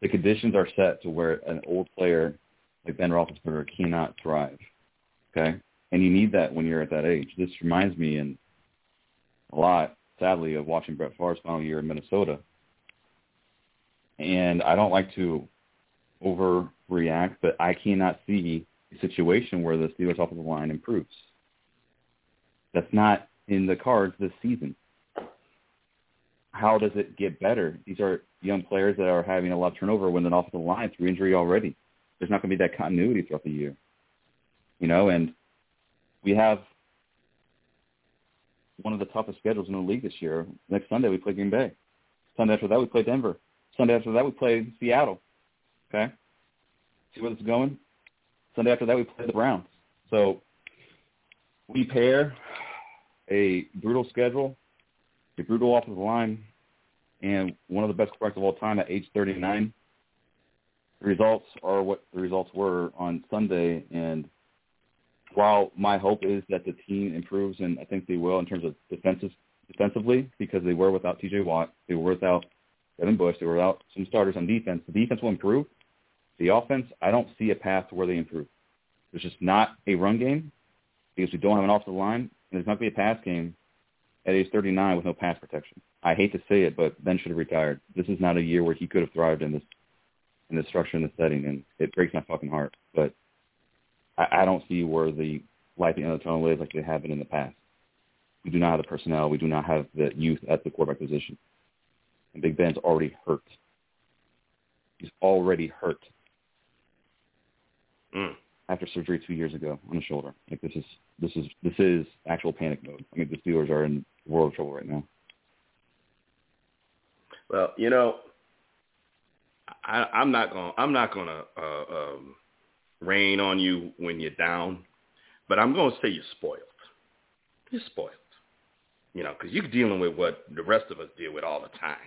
the conditions are set to where an old player like Ben Roethlisberger cannot thrive. Okay, and you need that when you're at that age. This reminds me in a lot, sadly, of watching Brett Favre's final year in Minnesota. And I don't like to overreact, but I cannot see a situation where the Steelers offensive line improves. That's not in the cards this season. How does it get better? These are young players that are having a lot of turnover when the offensive line through injury already. There's not going to be that continuity throughout the year. You know, and we have one of the toughest schedules in the league this year. Next Sunday we play Green Bay. Sunday after that we play Denver. Sunday after that we play Seattle. Okay? See where this is going? Sunday after that we play the Browns. So we pair a brutal schedule, a brutal offensive line, and one of the best quarterbacks of all time at age 39. The results are what the results were on Sunday, and while my hope is that the team improves, and I think they will in terms of defensive defensively, because they were without T.J. Watt, they were without Devin Bush, they were without some starters on defense. The defense will improve. The offense, I don't see a path to where they improve. There's just not a run game because we don't have an offensive line, and there's not going to be a pass game at age 39 with no pass protection. I hate to say it, but Ben should have retired. This is not a year where he could have thrived in this in this structure and this setting, and it breaks my fucking heart. But I, I don't see where the light at the of the tunnel is like they have been in the past. We do not have the personnel. We do not have the youth at the quarterback position. And Big Ben's already hurt. He's already hurt Mm. after surgery two years ago on the shoulder. Like this is this is this is actual panic mode. I mean, the Steelers are in world trouble right now. Well, you know, I, I'm not gonna I'm not going to uh, um, rain on you when you're down, but I'm going to say you're spoiled. You're spoiled. You know, because you're dealing with what the rest of us deal with all the time.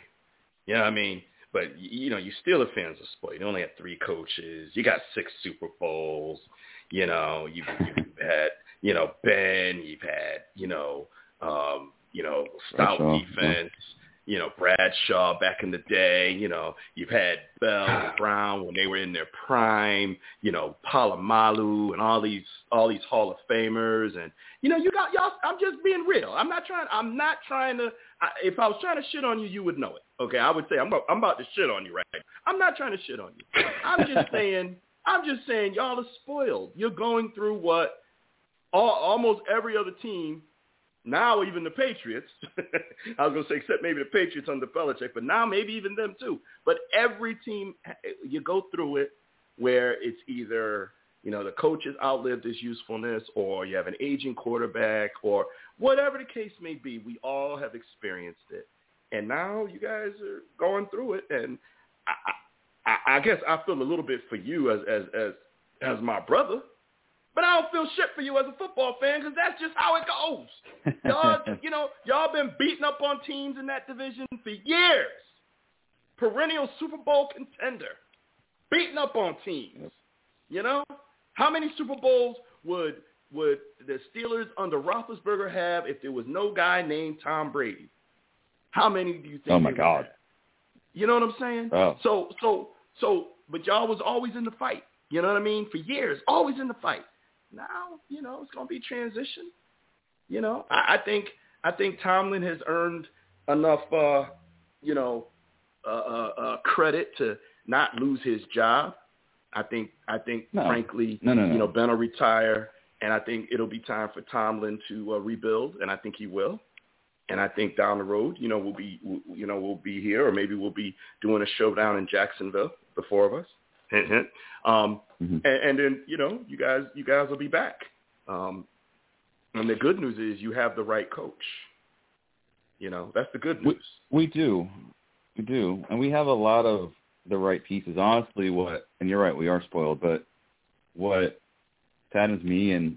You know what I mean? But you know, you still Steelers fans are spoiled. You only had three coaches. You got six Super Bowls. You know, you've, you've had you know Ben. You've had you know um, you know stout defense. You know Bradshaw back in the day. You know you've had Bell and Brown when they were in their prime. You know Polamalu and all these all these Hall of Famers and you know you got y'all. I'm just being real. I'm not trying. I'm not trying to. I, if I was trying to shit on you, you would know it. Okay, I would say I'm about, I'm about to shit on you right. now. I'm not trying to shit on you. I'm just saying. I'm just saying y'all are spoiled. You're going through what all, almost every other team now even the Patriots, I was going to say except maybe the Patriots under Belichick, but now maybe even them too. But every team, you go through it where it's either, you know, the coach has outlived his usefulness or you have an aging quarterback or whatever the case may be. We all have experienced it. And now you guys are going through it. And I, I, I guess I feel a little bit for you as, as, as, as my brother. But I don't feel shit for you as a football fan because that's just how it goes. Y'all, you know, y'all been beating up on teams in that division for years. Perennial Super Bowl contender, beating up on teams. You know, how many Super Bowls would would the Steelers under Roethlisberger have if there was no guy named Tom Brady? How many do you think? Oh my God. have? You know what I'm saying? Oh. So so so, but y'all was always in the fight. You know what I mean? For years, always in the fight now, you know, it's going to be transition. You know, I, I think I think Tomlin has earned enough, uh, you know, uh, uh, uh, credit to not lose his job. I think I think No. frankly, No, no, no. you know, Ben will retire, and I think it'll be time for Tomlin to uh, rebuild, and I think he will. And I think down the road, you know, we'll be, you know, we'll be here, or maybe we'll be doing a show down in Jacksonville, the four of us. Hint, hint. Um, Mhm. and, and then you know you guys you guys will be back. Um, and the good news is you have the right coach. You know, that's the good We- news. We do, we do, and we have a lot of the right pieces. Honestly, what and you're right, we are spoiled. But what saddens me and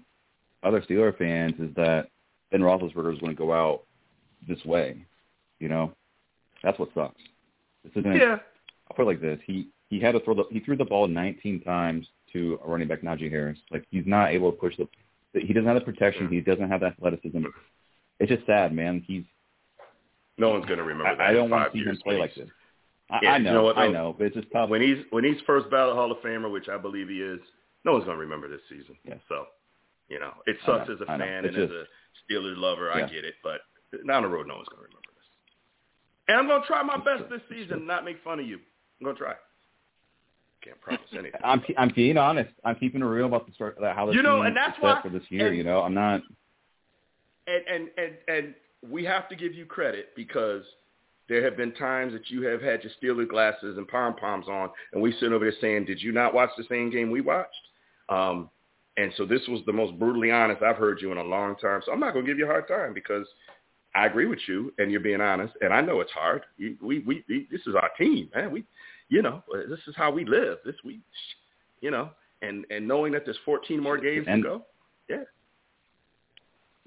other Steeler fans is that Ben Roethlisberger is going to go out this way. You know, that's what sucks. This isn't. Yeah. I'll put it like this: he he had to throw the he threw the ball 19 times to a running back Najee Harris. Like he's not able to push the. He doesn't have the protection. He doesn't have the athleticism. It's just sad, man. He's. No one's going to remember that. I, don't want to see him play like this. I, Yeah, I you know, know what, I know, but it's just tough. When he's when he's first ballot Hall of Famer, which I believe he is, no one's going to remember this season. Yeah. So, you know, it sucks know, as a know. fan and just- as a Steelers lover. I get it, but down the road, no one's going to remember this. And I'm going to try my best this season, not make fun of you. I'm going to try. Can't promise anything. I'm I'm being honest. I'm keeping it real about the start, how the You know, and that's why- for this year. and- you know, I'm not. and and and and we have to give you credit because there have been times that you have had your Steeler glasses and pom poms on, and we sitting over there saying, "Did you not watch the same game we watched?" Um, and so this was the most brutally honest I've heard you in a long time. So I'm not going to give you a hard time because I agree with you, and you're being honest, and I know it's hard. You- We we, we this is our team, man. We, you know, this is how we live. This we, you know, and and knowing that there's 14 more games And- to go. Yeah.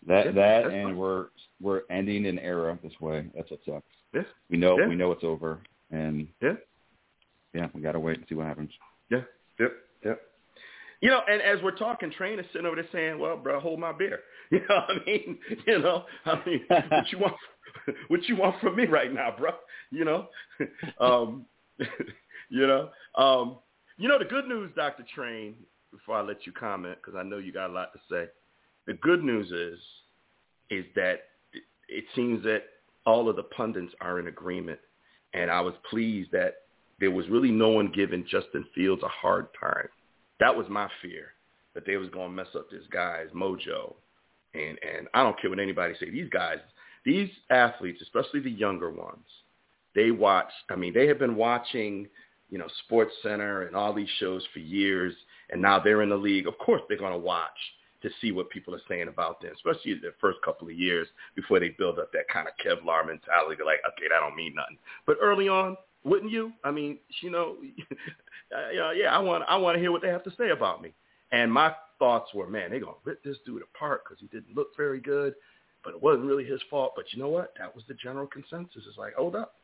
That Yeah, that and fine. we're we're ending an era this way. That's what sucks. Yeah. We know Yeah. we know it's over, and Yeah. yeah, we gotta wait and see what happens. Yeah, yep, yep. You know, and as we're talking, Train is sitting over there saying, "Well, bro, hold my beer." You know, what I mean, you know, I mean, what you want, what you want from me right now, bro? You know, um, you know, um, you know, the good news, Doctor Train. Before I let you comment, because I know you got a lot to say. The good news is, is that it, it seems that all of the pundits are in agreement, and I was pleased that there was really no one giving Justin Fields a hard time. That was my fear that they was to mess up this guy's mojo. And and I don't care what anybody say. These guys, these athletes, especially the younger ones, they watch. I mean, they have been watching, you know, Sports Center and all these shows for years, and now they're in the league. Of course, they're going to watch to see what people are saying about them, especially the first couple of years before they build up that kind of Kevlar mentality. They're Like, okay, that don't mean nothing. But early on, wouldn't you? I mean, you know, uh, yeah. I want, I want to hear what they have to say about me. And my thoughts were, man, they're gonna rip this dude apart because he didn't look very good, but it wasn't really his fault. But you know what? That was the general consensus. It's like, hold up,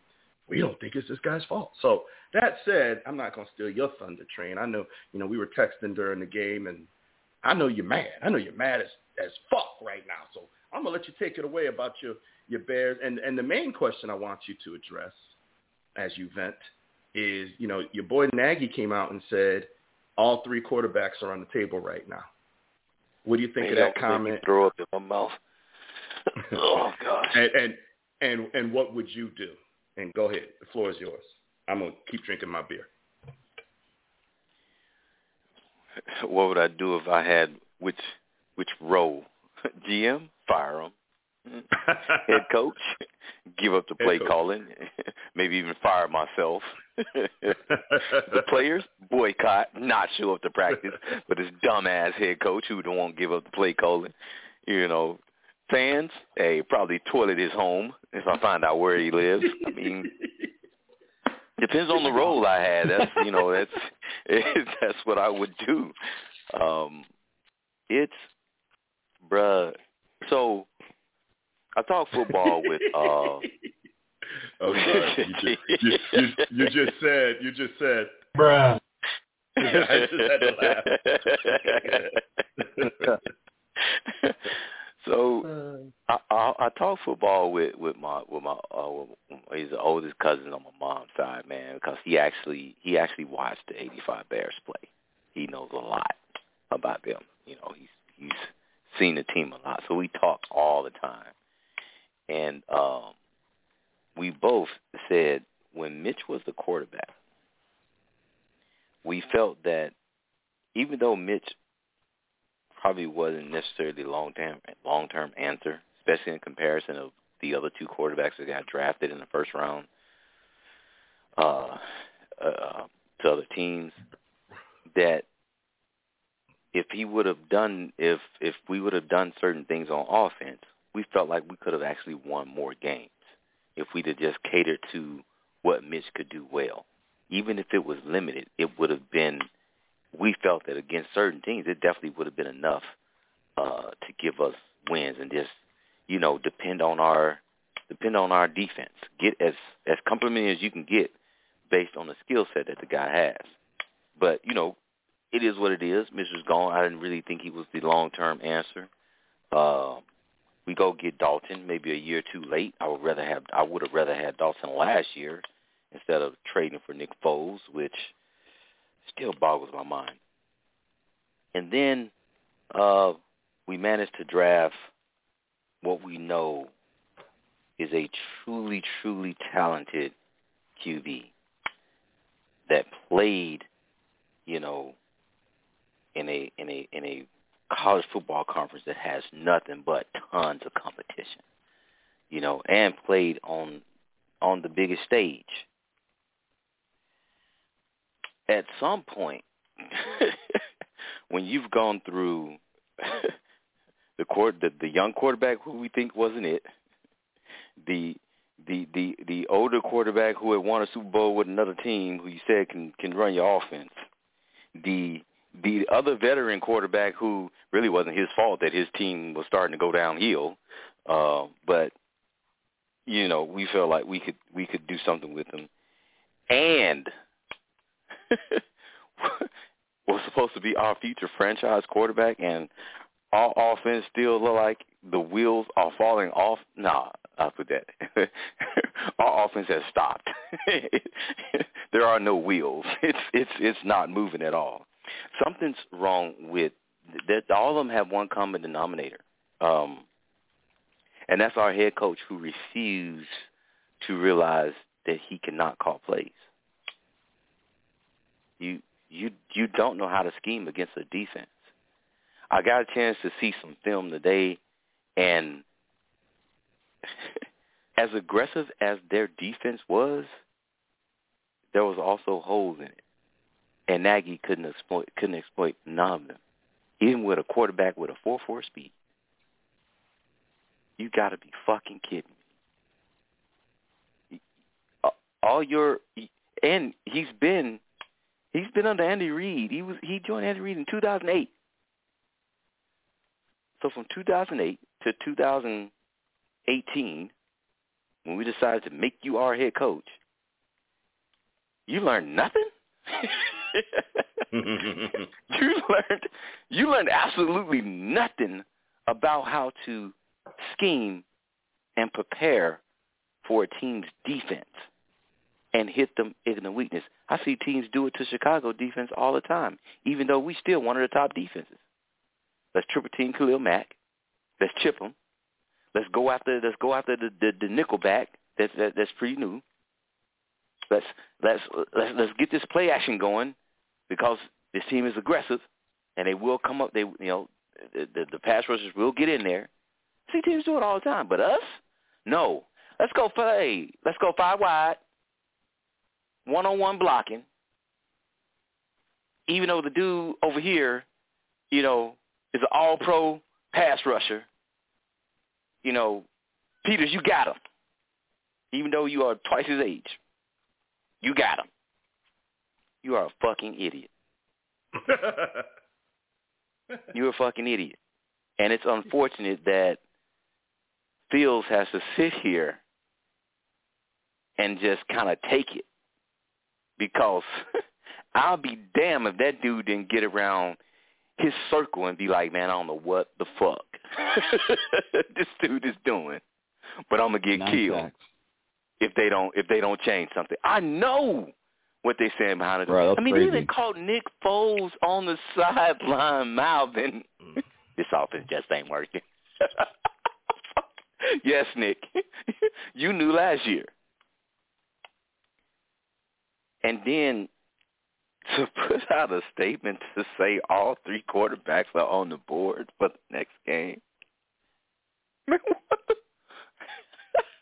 we don't think it's this guy's fault. So that said, I'm not gonna steal your thunder train. I know, you know, we were texting during the game, and I know you're mad. I know you're mad as as fuck right now. So I'm gonna let you take it away about your your Bears. And and the main question I want you to address as you vent is, you know, your boy Nagy came out and said all three quarterbacks are on the table right now. What do you think Man, of that comment? Throw up in my mouth. oh gosh. And, and and and what would you do? And go ahead, the floor is yours. I'm gonna keep drinking my beer. What would I do if I had which which role? GM, fire him. Head coach, give up the play calling, maybe even fire myself. the players boycott, not show up to practice, but this dumbass head coach who don't want to give up the play calling. You know, fans, hey, probably toilet his home if I find out where he lives. I mean, depends on the role I had. That's you know, that's that's what I would do. Um, it's, bruh. So I talk football with. uh I'm sorry. You just, you, you, you just said. You just said. Bruh. I just had to laugh. so I, I I talk football with with my with my uh, he's the oldest cousin on my mom's side, man, because he actually he actually watched the '85 Bears play. He knows a lot about them. You know, he's he's seen the team a lot, so we talk all the time. And um, we both said when Mitch was the quarterback, we felt that even though Mitch probably wasn't necessarily long term long term answer, especially in comparison of the other two quarterbacks that got drafted in the first round uh, uh, to other teams. That if he would have done if if we would have done certain things on offense, we felt like we could have actually won more games. if we'd have just catered to what Mitch could do well. Even if it was limited, it would have been. We felt that against certain teams, it definitely would have been enough uh, to give us wins, and just you know depend on our depend on our defense. Get as as complimentary as you can get based on the skill set that the guy has. But you know, it is what it is. Mitch was gone. I didn't really think he was the long term answer. Uh, we go get Dalton maybe a year two late. I would rather have I would have rather had Dalton last year instead of trading for Nick Foles, which still boggles my mind. And then uh, we managed to draft what we know is a truly, truly talented QB that played, you know, in a in a in a college football conference that has nothing but tons of competition, you know, and played on on the biggest stage. At some point, when you've gone through the court, the, the young quarterback who we think wasn't it, the the the the older quarterback who had won a Super Bowl with another team who you said can can run your offense, the the other veteran quarterback who really wasn't his fault that his team was starting to go downhill, uh, but you know we felt like we could we could do something with him, and was supposed to be our future franchise quarterback, and our offense still look like the wheels are falling off. Nah, I put that. our offense has stopped. there are no wheels. It's it's it's not moving at all. Something's wrong with that. All of them have one common denominator, um, and that's our head coach who refused to realize that he cannot call plays. You you you don't know how to scheme against a defense. I got a chance to see some film today, and as aggressive as their defense was, there was also holes in it, and Nagy couldn't exploit couldn't exploit none of them, even with a quarterback with a four four speed. You got to be fucking kidding me. Uh, all your and he's been he's been under Andy Reid. He was he joined Andy Reid in 2008. So from 2008 to 2018, when we decided to make you our head coach, you learned nothing. you learned you learned absolutely nothing about how to scheme and prepare for a team's defense and hit them in the weakness. I see teams do it to Chicago defense all the time, even though we still one of the top defenses. Let's triple team Khalil Mack. Let's chip him. Let's go after let's go after the the, the nickel back. That's that, that's pretty new. Let's let's let's let's get this play action going because this team is aggressive and they will come up. They you know the the, the pass rushers will get in there. See teams do it all the time, but us, no. Let's go five. Let's go five wide. One on one blocking. Even though the dude over here, you know, is an all pro pass rusher. You know, Peters, you got him. Even though you are twice his age. You got him. You are a fucking idiot. You're a fucking idiot. And it's unfortunate that Fields has to sit here and just kind of take it because I'll be damned if that dude didn't get around his circle and be like, man, I don't know what the fuck this dude is doing, but I'm gonna get Nine killed sacks. if they don't if they don't change something. I know what they're saying behind it. That's I mean, crazy. they even called Nick Foles on the sideline mouthing, mm. "This offense just ain't working." yes, Nick, you knew last year, and then to put out a statement to say all three quarterbacks are on the board for the next game.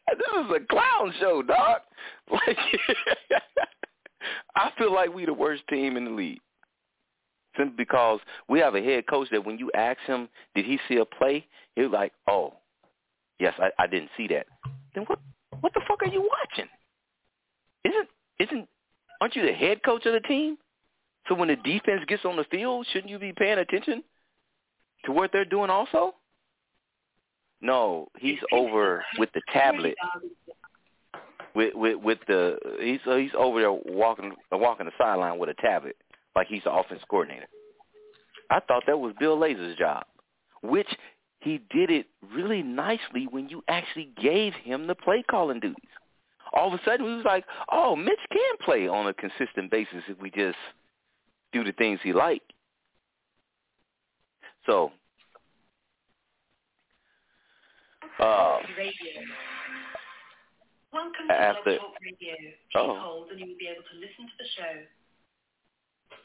This is a clown show, dog. Like, I feel like we the worst team in the league. Simply because we have a head coach that when you ask him, did he see a play? He's like, oh, yes, I, I didn't see that. Then what? what the fuck are you watching? Isn't isn't aren't you the head coach of the team? So when the defense gets on the field, shouldn't you be paying attention to what they're doing also? No, he's over with the tablet. With with with the he's he's over there walking walking the sideline with a tablet like he's the offense coordinator. I thought that was Bill Lazor's job, which he did it really nicely when you actually gave him the play calling duties. All of a sudden, we was like, "Oh, Mitch can play on a consistent basis if we just do the things he like." So, uh, Welcome to after- Talk Radio. Please Oh. hold and you will be able to listen to the show.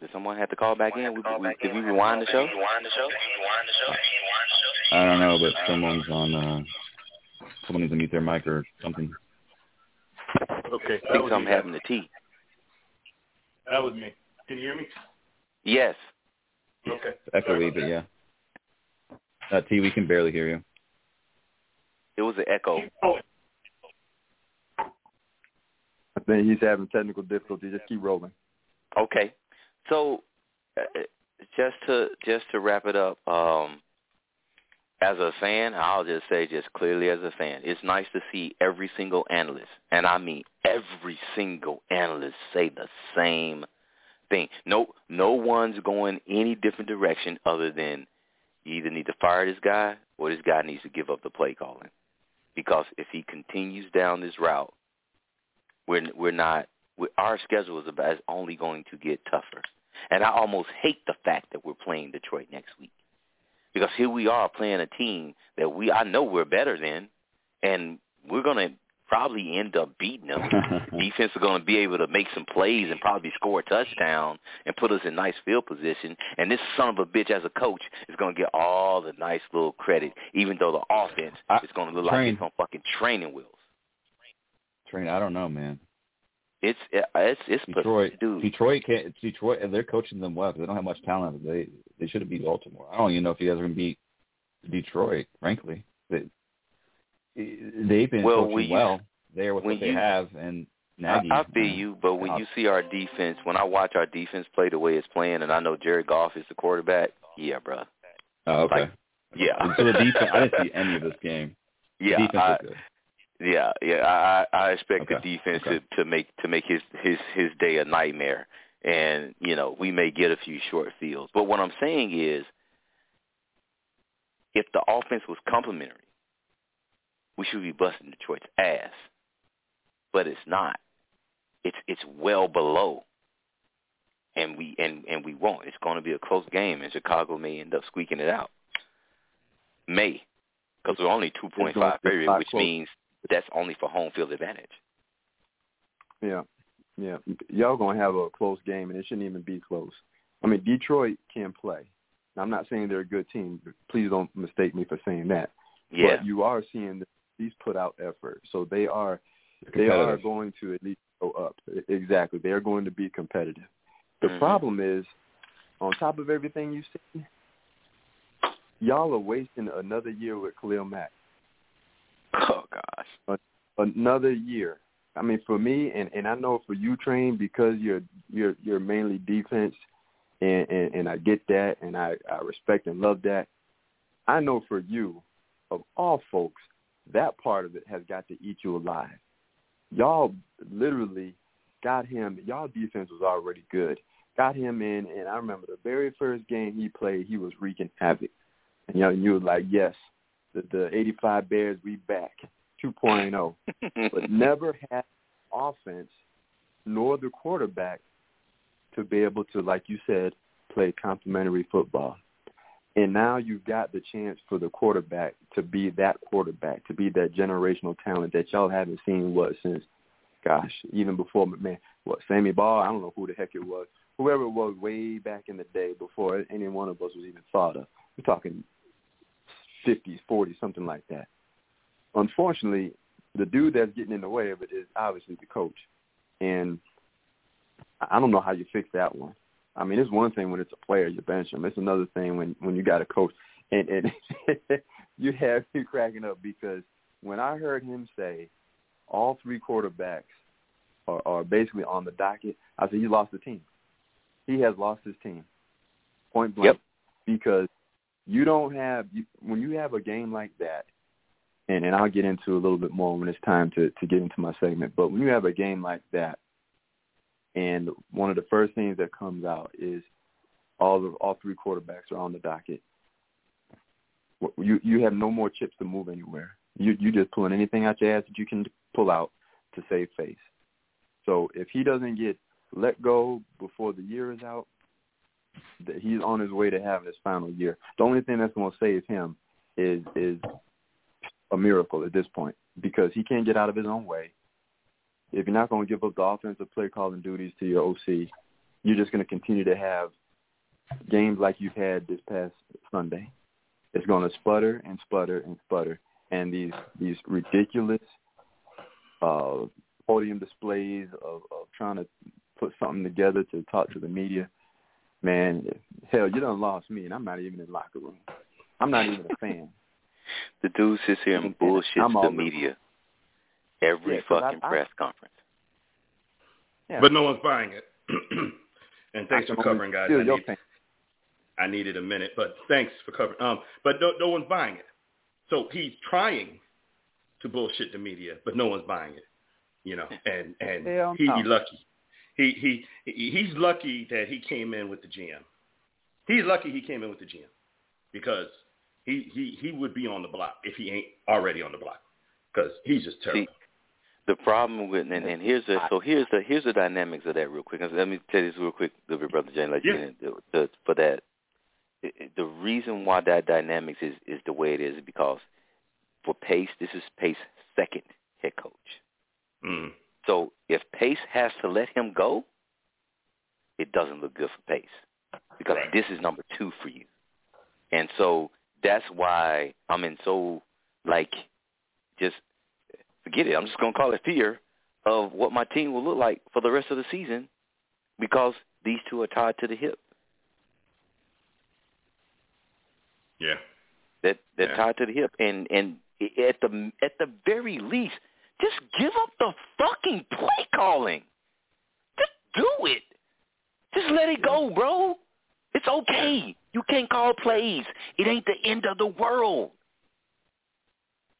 did someone have to call back in? We, we, did we rewind the show? I don't know, but someone's on. uh Someone needs to mute their mic or something. Okay, I that think I'm me. happened to T. That was me. Can you hear me? Yes. Okay. Echoey, but yeah. Uh, T, we can barely hear you. It was an echo. I think he's having technical difficulties. Just keep rolling. Okay. So uh, just to just to wrap it up, um, as a fan, I'll just say just clearly as a fan, it's nice to see every single analyst, and I mean every single analyst say the same thing. No no one's going any different direction other than you either need to fire this guy or this guy needs to give up the play calling. Because if he continues down this route, we're we're not we, our schedule is about is only going to get tougher. And I almost hate the fact that we're playing Detroit next week. Because here we are playing a team that we I know we're better than and we're gonna probably end up beating them. Defense is gonna be able to make some plays and probably score a touchdown and put us in nice field position. And this son of a bitch as a coach is gonna get all the nice little credit, even though the offense I- is gonna look like it's on fucking training wheels. Train, I don't know, man. It's it's it's Detroit, dude. Detroit can't. it's Detroit, and they're coaching them well because they don't have much talent. They they should have beat Baltimore. I don't even know if you guys are going to beat Detroit. Frankly, they they've been Well, coaching you- well there with what they you- have, and I, Nagy. I feel uh, you, but when God. you see our defense, when I watch our defense play the way it's playing, and I know Jared Goff is the quarterback, yeah, bro, Oh, okay. like, yeah, so the defense, I didn't see any of this game. Yeah, defense I. yeah, yeah. I I expect the defense okay. to to make to make his his his day a nightmare, and you know we may get a few short fields, but what I'm saying is, if the offense was complementary, we should be busting Detroit's ass, but it's not. It's it's well below, and we and and we won't. It's going to be a close game, and Chicago may end up squeaking it out. May, because we're only two point five point It's going five to be favorite, which close. means that's only for home field advantage. Yeah, yeah. Y'all gonna have a close game, and it shouldn't even be close. I mean, Detroit can play. Now, I'm not saying they're a good team. Please don't mistake me for saying that. Yeah, But you are seeing these put out effort, so they are they are going to at least go up. Exactly, they are going to be competitive. The Mhm. problem is, on top of everything you've seen, y'all are wasting another year with Khalil Mack. Oh gosh. another year. I mean, for me, and and I know for you, train because you're you're you're mainly defense, and and, and I get that, and I I respect and love that. I know for you, of all folks, that part of it has got to eat you alive. Y'all literally got him. Y'all defense was already good. Got him in, and I remember the very first game he played, he was wreaking havoc. And you know, and you were like, yes, the the '85 Bears, we back, 2.0 but never had offense nor the quarterback to be able to, like you said, play complementary football. And now you've got the chance for the quarterback to be that quarterback, to be that generational talent that y'all haven't seen what since, gosh, even before McMahon. What Sammy Ball? I don't know who the heck it was. Whoever it was way back in the day before any one of us was even thought of. We're talking 50s, 40s, something like that. Unfortunately, the dude that's getting in the way of it is obviously the coach. And I don't know how you fix that one. I mean, it's one thing when it's a player, you bench him. It's another thing when when you got a coach. And and you have me cracking up because when I heard him say all three quarterbacks are, are basically on the docket, I say he lost the team. He has lost his team, point blank, Yep. because you don't have you, when you have a game like that, and and I'll get into a little bit more when it's time to to get into my segment. But when you have a game like that, and one of the first things that comes out is all the all three quarterbacks are on the docket. You you have no more chips to move anywhere. You you just pulling anything out your ass that you can pull out to save face. So if he doesn't get let go before the year is out, that he's on his way to having his final year. The only thing that's going to save him is is a miracle at this point because he can't get out of his own way. If you're not going to give up the offensive play calling duties to your OC, you're just going to continue to have games like you've had this past Sunday. It's going to sputter and sputter and sputter, and these these ridiculous uh, podium displays of, of trying to put something together to talk to the media. Man, hell, you done lost me, and I'm not even in the locker room. I'm not even a fan. The dude sits here and I'm bullshits all the media every Yeah, 'cause I- fucking I- press conference. Yeah. But no one's buying it. and thanks I for covering, guys. I, need. I needed a minute, but thanks for covering. Um, but no, no one's buying it. So he's trying to bullshit the media, but no one's buying it. You know, and and Hell he be lucky. He he he- he's lucky that he came in with the GM. He's lucky he came in with the GM because he he he would be on the block if he ain't already on the block because he's just terrible. See, the problem with and, and here's the so here's the here's the dynamics of that real quick. Let me tell you this real quick, little bit, brother Jane. Let you Yeah. the, the, for that. The reason why that dynamics is is the way it is because for Pace, this is Pace's second head coach. Mm. So if Pace has to let him go, it doesn't look good for Pace because Right. this is number two for you. And so that's why I'm in so like just forget it. I'm just gonna call it fear of what my team will look like for the rest of the season because these two are tied to the hip. Yeah. That they're Yeah. tied to the hip, and and at the at the very least, just give up the fucking play calling. Just do it. Just let it go, bro. It's okay. You can't call plays. It ain't the end of the world.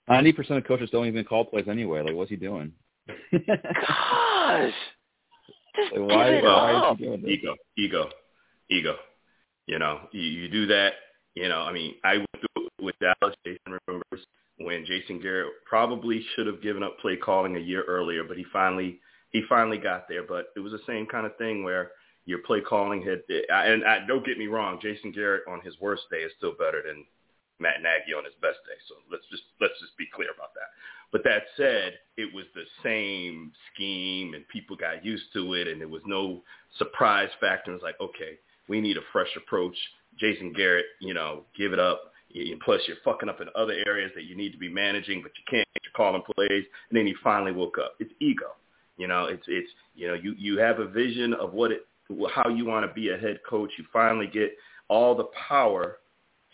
Ninety percent of coaches don't even call plays anyway. Like, what's he doing? Gosh. Just Like, why- give it why is he up. doing this? ego, ego, ego. You know, you, you do that. You know, I mean, I went through it with Dallas. Jason remembers when Jason Garrett probably should have given up play calling a year earlier, but he finally he finally got there. But it was the same kind of thing where your play calling had. And I, don't get me wrong, Jason Garrett on his worst day is still better than Matt Nagy on his best day. So let's just let's just be clear about that. But that said, it was the same scheme, and people got used to it, and there was no surprise factor. It was like, okay, we need a fresh approach. Jason Garrett, you know, give it up. And plus, you're fucking up in other areas that you need to be managing, but you can't. You're calling plays, and then he finally woke up. It's ego. You know, it's it's you know, you you have a vision of what it how you want to be a head coach. You finally get all the power,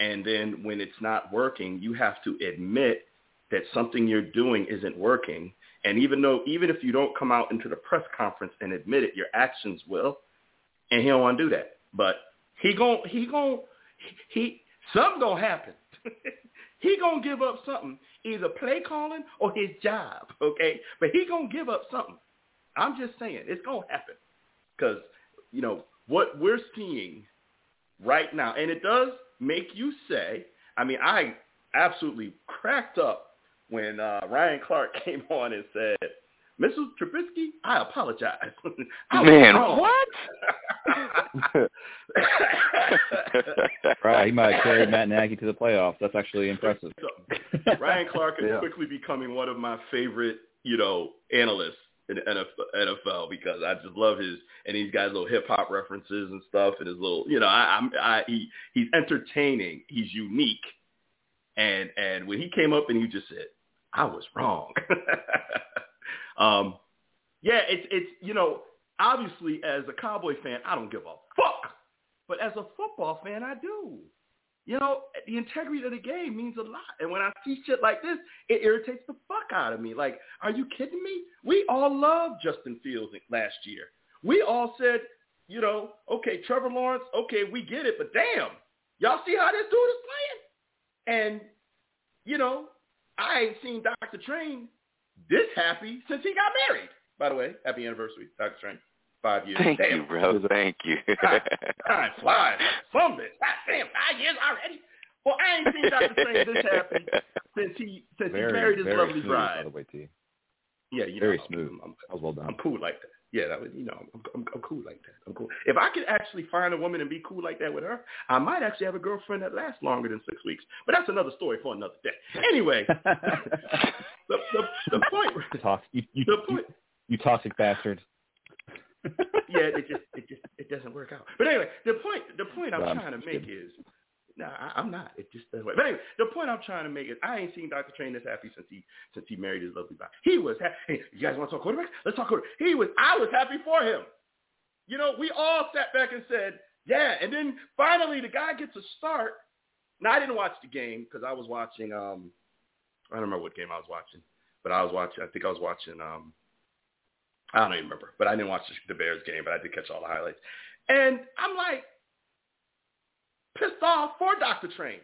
and then when it's not working, you have to admit that something you're doing isn't working. And even though, even if you don't come out into the press conference and admit it, your actions will. And he don't want to do that. But he gon' he gon' he something gonna happen. he gonna give up something, either play calling or his job. Okay, but he gonna give up something. I'm just saying it's gonna happen because you know what we're seeing right now, and it does make you say. I mean, I absolutely cracked up when uh, Ryan Clark came on and said, "Mitch Trubisky, I apologize." I Man, what? Right, he might have carried Matt Nagy to the playoffs. That's actually impressive. So, Ryan Clark is Yeah. quickly becoming one of my favorite, you know, analysts in the NFL because I just love his and he's got little hip hop references and stuff and his little, you know, I, I'm, I, he, he's entertaining, he's unique, and and when he came up and he just said, I was wrong. um, yeah, it's it's you know, obviously as a Cowboy fan, I don't give a fuck, but as a football fan, I do. You know, the integrity of the game means a lot. And when I see shit like this, it irritates the fuck out of me. Like, are you kidding me? We all loved Justin Fields last year. We all said, you know, okay, Trevor Lawrence, okay, we get it, but damn, y'all see how this dude is playing? And, you know, I ain't seen Dr. Train this happy since he got married. By the way, happy anniversary, Dr. Train. Five years. Thank damn. you, bro. Thank you. Time flies. Some bitch. God damn, five years already. Well, I ain't seen Dr. Train this happy since he since very, he married his lovely smooth, bride. by the way, T. Yeah, you Very know, Very smooth. I'm, I'm, That was well done. I'm cool like that. Yeah, that was, you know, I'm, I'm, I'm cool like that. I'm cool. If I could actually find a woman and be cool like that with her, I might actually have a girlfriend that lasts longer than six weeks. But that's another story for another day. Anyway, the, the, the point, Tox- you, you, the you, point, you toxic bastard. yeah, it just, it just, it doesn't work out. But anyway, the point, the point I'm No, I'm trying to make is, no, I, I'm not. It just doesn't work. But anyway, the point I'm trying to make is, I ain't seen Dr. Train this happy since he, since he married his lovely wife. He was happy. Hey, you guys want to talk quarterbacks? Let's talk quarterbacks. He was, I was happy for him. You know, we all sat back and said, yeah. And then finally, the guy gets a start. Now, I didn't watch the game because I was watching. Um, I don't remember what game I was watching, but I was watching. I think I was watching. Um, I don't even remember, but I didn't watch the Bears game, but I did catch all the highlights. And I'm like pissed off for Dr. Train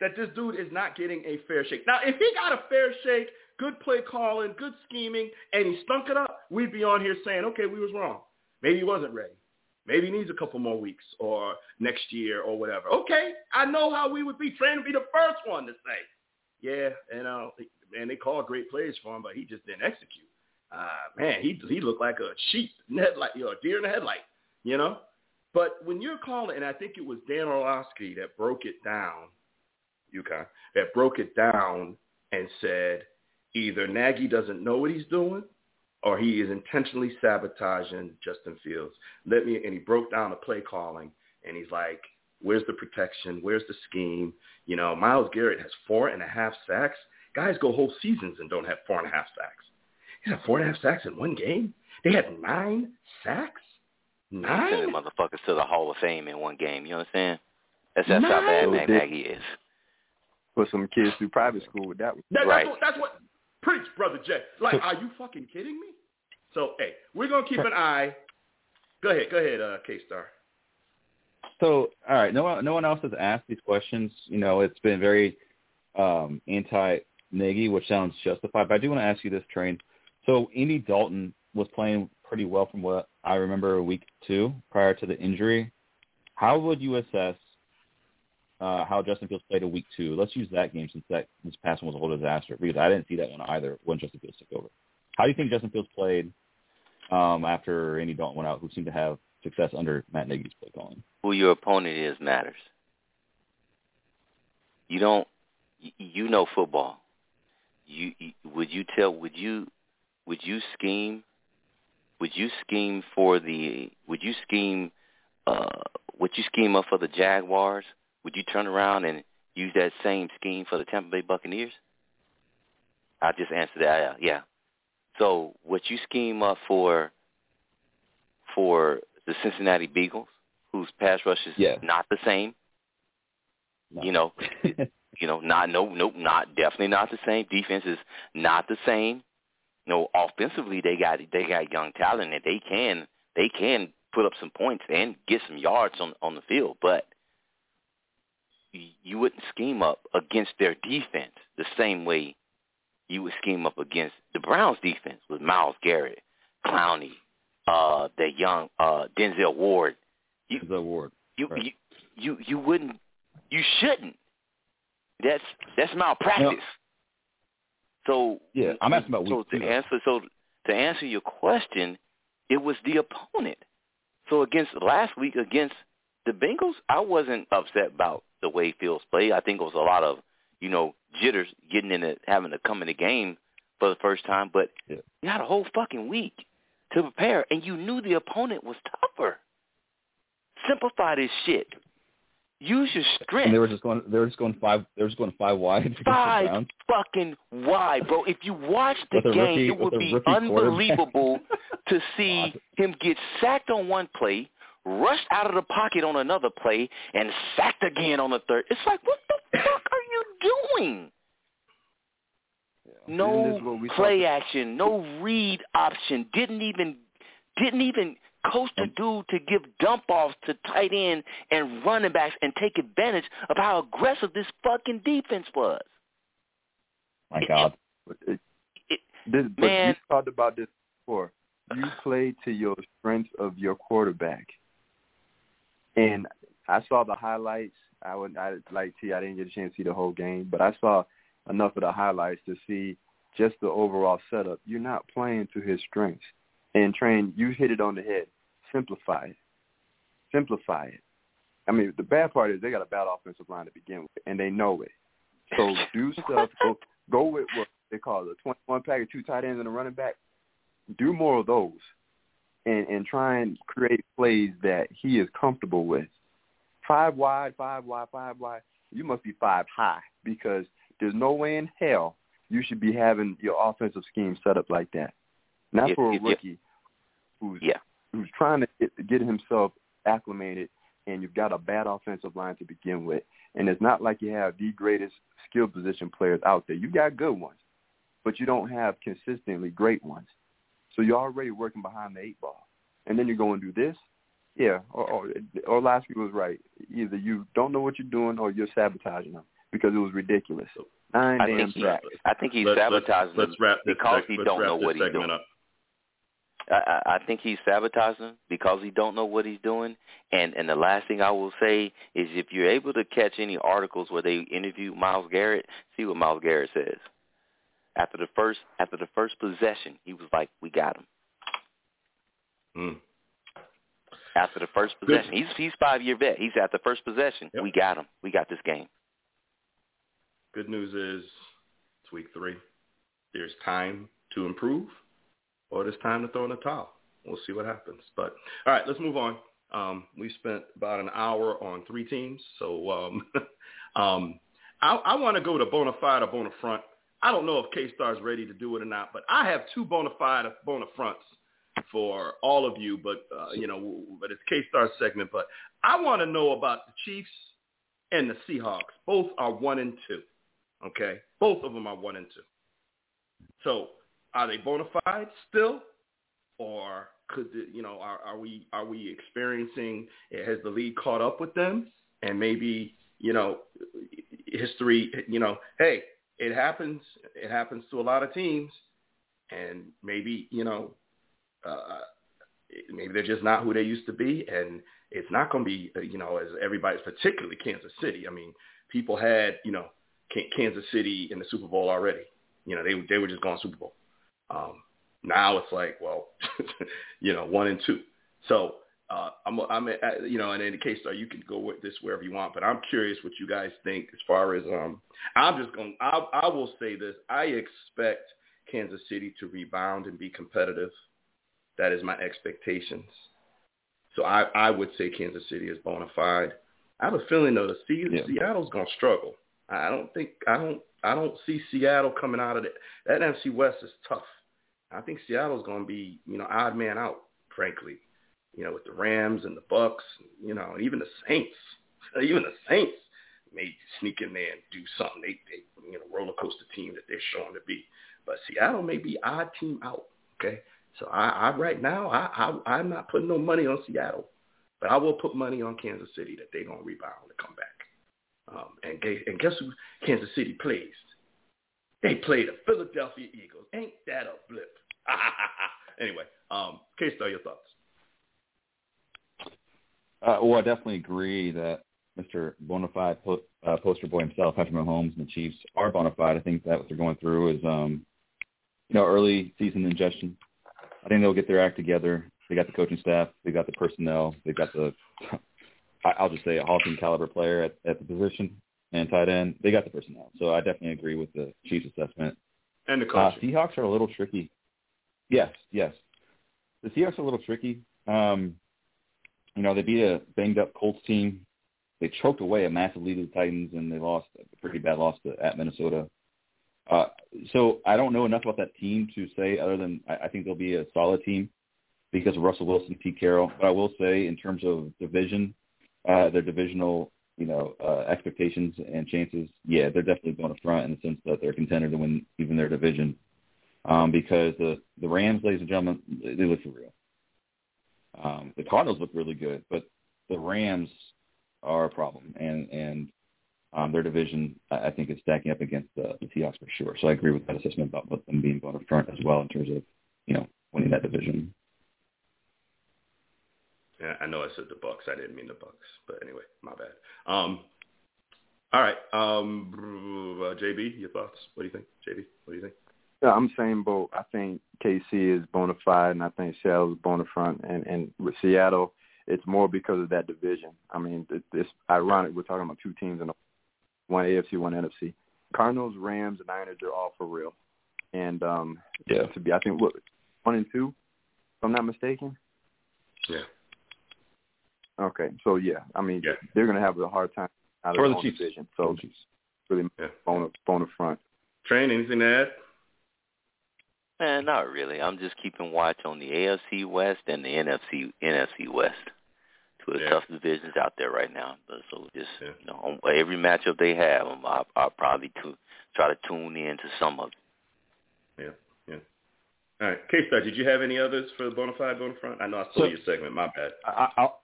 that this dude is not getting a fair shake. Now, if he got a fair shake, good play calling, good scheming, and he stunk it up, we'd be on here saying, okay, we was wrong. Maybe he wasn't ready. Maybe he needs a couple more weeks or next year or whatever. Okay, I know how we would be trying to be the first one to say, yeah, and uh, man, they called great plays for him, but he just didn't execute. Uh, man, he he looked like a sheep headlight, you know, a deer in the headlight, you know. But when you're calling, and I think it was Dan Orlovsky that broke it down, UConn, that broke it down and said either Nagy doesn't know what he's doing or he is intentionally sabotaging Justin Fields. Let me, and he broke down the play calling, and he's like, where's the protection? Where's the scheme? You know, Myles Garrett has four and a half sacks. Guys go whole seasons and don't have four and a half sacks. He had four and a half sacks in one game. They had nine sacks. Nine. Sending motherfuckers to the Hall of Fame in one game. You understand? That's that's how bad Mac Nagy is. Put some kids through private school with that one. That, Right. That's what. That's what. Preach, brother Jay. Like, are you fucking kidding me? So, hey, we're gonna keep an eye. Go ahead. Go ahead, uh, K Star. So, all right, no one, no one else has asked these questions. You know, it's been very um, anti-Nagy, which sounds justified. But I do want to ask you this, Train. So, Andy Dalton was playing pretty well from what I remember week two prior to the injury. How would you assess uh, how Justin Fields played in week two? Let's use that game since that this past one was a whole disaster because I didn't see that one either when Justin Fields took over. How do you think Justin Fields played um, after Andy Dalton went out, who seemed to have success under Matt Nagy's play calling? Who your opponent is matters. You don't. You know football. You, you would you tell? Would you would you scheme? Would you scheme for the? Would you scheme? Uh, would you scheme up for the Jaguars? Would you turn around and use that same scheme for the Tampa Bay Buccaneers? I just answered that. Yeah, yeah. So what you scheme up for for the Cincinnati Beagles, whose pass rush is Yeah. not the same. No. You know, you know, not no nope, not definitely not the same. Defense is not the same. You know, offensively they got they got young talent and they can they can put up some points and get some yards on on the field, but you- wouldn't scheme up against their defense the same way you would scheme up against the Browns defense with Myles Garrett, Clowney, uh the young uh Denzel Ward. You the award. you Right. you you you wouldn't you shouldn't. That's that's malpractice. So Yeah, I'm asking about so to answer so to answer your question, it was the opponent. So against last week against the Bengals, I wasn't upset about the way Fields played. I think it was a lot of you know jitters getting in it, having to come in the game for the first time. But Yeah. you had a whole fucking week to prepare, and you knew the opponent was tougher. Simplify this shit. Use your strength. And they were just going. They were just going five. They were just going five wide five fucking wide, bro. If you watch the game, rookie- it would be unbelievable to see him get sacked on one play, rushed out of the pocket on another play, and sacked again on the third. It's like, what the fuck are you doing? Isn't No this what we play action, no read option. Didn't even didn't even coach the dude to give dump offs to tight end and running backs and take advantage of how aggressive this fucking defense was. My God. It- It- This, but Man. we talked about this before. You play to your strengths of your quarterback, and I saw the highlights. I would, I like T. I didn't get a chance to see the whole game, but I saw enough of the highlights to see just the overall setup. You're not playing to his strengths. And train, you hit it on the head. Simplify it. Simplify it. I mean, the bad part is they got a bad offensive line to begin with, and they know it. So do stuff. Go, go with what they call a 21 pack of two tight ends and a running back. Do more of those, and and try and create plays that he is comfortable with. Five wide, five wide, five wide. You must be five high because there's no way in hell you should be having your offensive scheme set up like that. Not for a rookie who's Yeah. Who's trying to get, get himself acclimated, and you've got a bad offensive line to begin with. And it's not like you have the greatest skill position players out there. You got good ones, but you don't have consistently great ones. So you're already working behind the eight ball, and then you're going to do this. Yeah, or, or Orlovsky was right. Either you don't know what you're doing, or you're sabotaging them because it was ridiculous. Nine I damn think he, sacks. I think he's let's, let's, sabotaging let's them wrap this because seg- he let's don't wrap know what he's doing. up. I, I I think he's sabotaging because he don't know what he's doing. And and the last thing I will say is if you're able to catch any articles where they interview Myles Garrett, see what Myles Garrett says. After the first after the first possession, he was like, "We got him." Mm. After the first Good. possession, he's he's five year vet. He's at the first possession. Yep. We got him. We got this game. Good news is it's week three. There's time to improve, or there's time to throw in the towel. We'll see what happens. But all right, let's move on. Um, we spent about an hour on three teams, so um, um, I, I want to go to bona fide or bona front. I don't know if K Star is ready to do it or not, but I have two bona fide bona fronts for all of you. But uh, you know, but it's K Star segment. But I want to know about the Chiefs and the Seahawks. Both are one and two. Okay, both of them are one and two. So are they bona fide still, or could the, you know are, are we are we experiencing has the league caught up with them? And maybe you know history you know hey it happens it happens to a lot of teams. And maybe you know uh, maybe they're just not who they used to be. And it's not going to be uh, you know as everybody's particularly Kansas City. I mean people had you know Kansas City in the Super Bowl already. You know they they were just going Super Bowl um, now it's like, well, you know, one and two. So uh, I'm, I'm, uh, you know, in the case uh, you can go with this wherever you want, but I'm curious what you guys think as far as um, I'm just going. I I will say this: I expect Kansas City to rebound and be competitive. That is my expectations. So I I would say Kansas City is bona fide. I have a feeling though the Se- Yeah. Seattle's going to struggle. I don't think I don't I don't see Seattle coming out of it. That NFC West is tough. I think Seattle's going to be, you know, odd man out, frankly. You know, with the Rams and the Bucks, you know, and even the Saints. Even the Saints may sneak in there and do something. They, they you know, roller coaster team that they're showing to be. But Seattle may be odd team out. Okay, so I, I right now I, I I'm not putting no money on Seattle, but I will put money on Kansas City that they're gonna rebound and come back. Um, and, and guess who Kansas City plays? They play the Philadelphia Eagles. Ain't that a blip? anyway, um, K-Star, your thoughts? Uh, well, I definitely agree that Mr. Bonafide po- uh, poster boy himself, Patrick Mahomes, and the Chiefs are bona fide. I think that what they're going through is, um, you know, early season ingestion. I think they'll get their act together. They got the coaching staff. They got the personnel. They got the, I'll just say, a Hall of Fame caliber player at, at the position and tight end. They got the personnel. So I definitely agree with the Chiefs assessment. And the Uh. Seahawks are a little tricky. Yes, yes. The Seahawks are a little tricky. Um, you know, they beat a banged up Colts team. They choked away a massive lead to the Titans, and they lost a pretty bad loss to, at Minnesota. Uh, so I don't know enough about that team to say other than I, I think they'll be a solid team because of Russell Wilson, Pete Carroll. But I will say, in terms of division, uh, their divisional, you know, uh, expectations and chances, yeah, they're definitely going to front in the sense that they're contender to win even their division. Um, because the the Rams, ladies and gentlemen, they look for real. Um, the Cardinals look really good, but the Rams are a problem, and and um, their division, I think, is stacking up against the, the Seahawks for sure. So I agree with that assessment about them being going to front as well in terms of you know winning that division. Yeah, I know I said the Bucks. I didn't mean the Bucks, but anyway, my bad. Um, all right, um, uh, JB, your thoughts? What do you think, JB? What do you think? Yeah, I'm same boat. I think KC is bona fide, and I think Seattle is bona front. And and with Seattle, it's more because of that division. I mean, it, it's ironic. We're talking about two teams in the, one AFC, one NFC. Cardinals, Rams, and Niners are all for real. And um, Yeah. to be, I think what one and two, if I'm not mistaken. Yeah. Okay, so yeah, I mean, Yeah. they're going to have a hard time out For of the their own Chiefs. division. For So the Chiefs. really, Yeah. bona bona front. Train, anything to add? Man, not really. I'm just keeping watch on the AFC West and the NFC NFC West. Two of the Yeah. tough divisions out there right now. But so just Yeah. you know, every matchup they have, um, I'll, I'll probably tu- try to tune in to some of it. Yeah, yeah. All right, K-Star, did you have any others for the bona fide, bona front? I know I stole So- your segment. My bad. I, I, I'll, Yeah,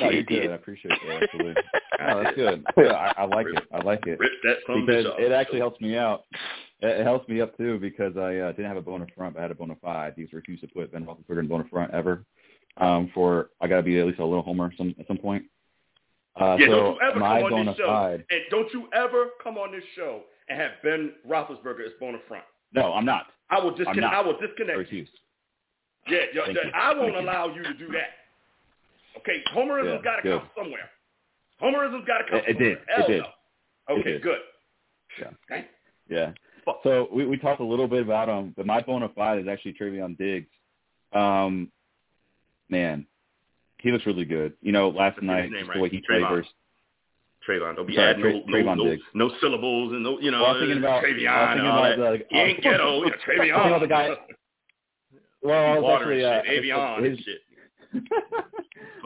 no, you you did. I appreciate that. No, that's good. Yeah, I, I like it. I like it Rip that because jaw. it actually helps me out. It, it helps me up too because I uh, didn't have a bona front, but I had a bona fide. He's refused to put Ben Roethlisberger in bona front ever. Um, for I got to be at least a little homer some, at some point. Uh, Yeah, so don't you ever my come on this show fide. and don't you ever come on this show and have Ben Roethlisberger as bona front. No, I'm not. I will disconnect. I will disconnect. Refuse. Yeah, yeah I won't Thank you. allow you to do that. Okay, homerism's Yeah, got to come somewhere. Homerism's got to come It- it somewhere. did. It Hell did. no. It Okay, did. good. Yeah. Thank Yeah. Fuck. So we, we talked a little bit about him, but my bona fide is actually Travion Diggs. Um, man, he looks really good. You know, last Let's night, name right. the way he played Trayvon. versus Trayvon. Don't be Sorry, adding Tra- no, Trayvon no, no, Diggs. no syllables and no, you know, Well, I was thinking about- Travion I was thinking about that. he ain't ghetto. You know, Travion. I was thinking about the guy- Well, I was Water actually and uh, shit. Avion and shit.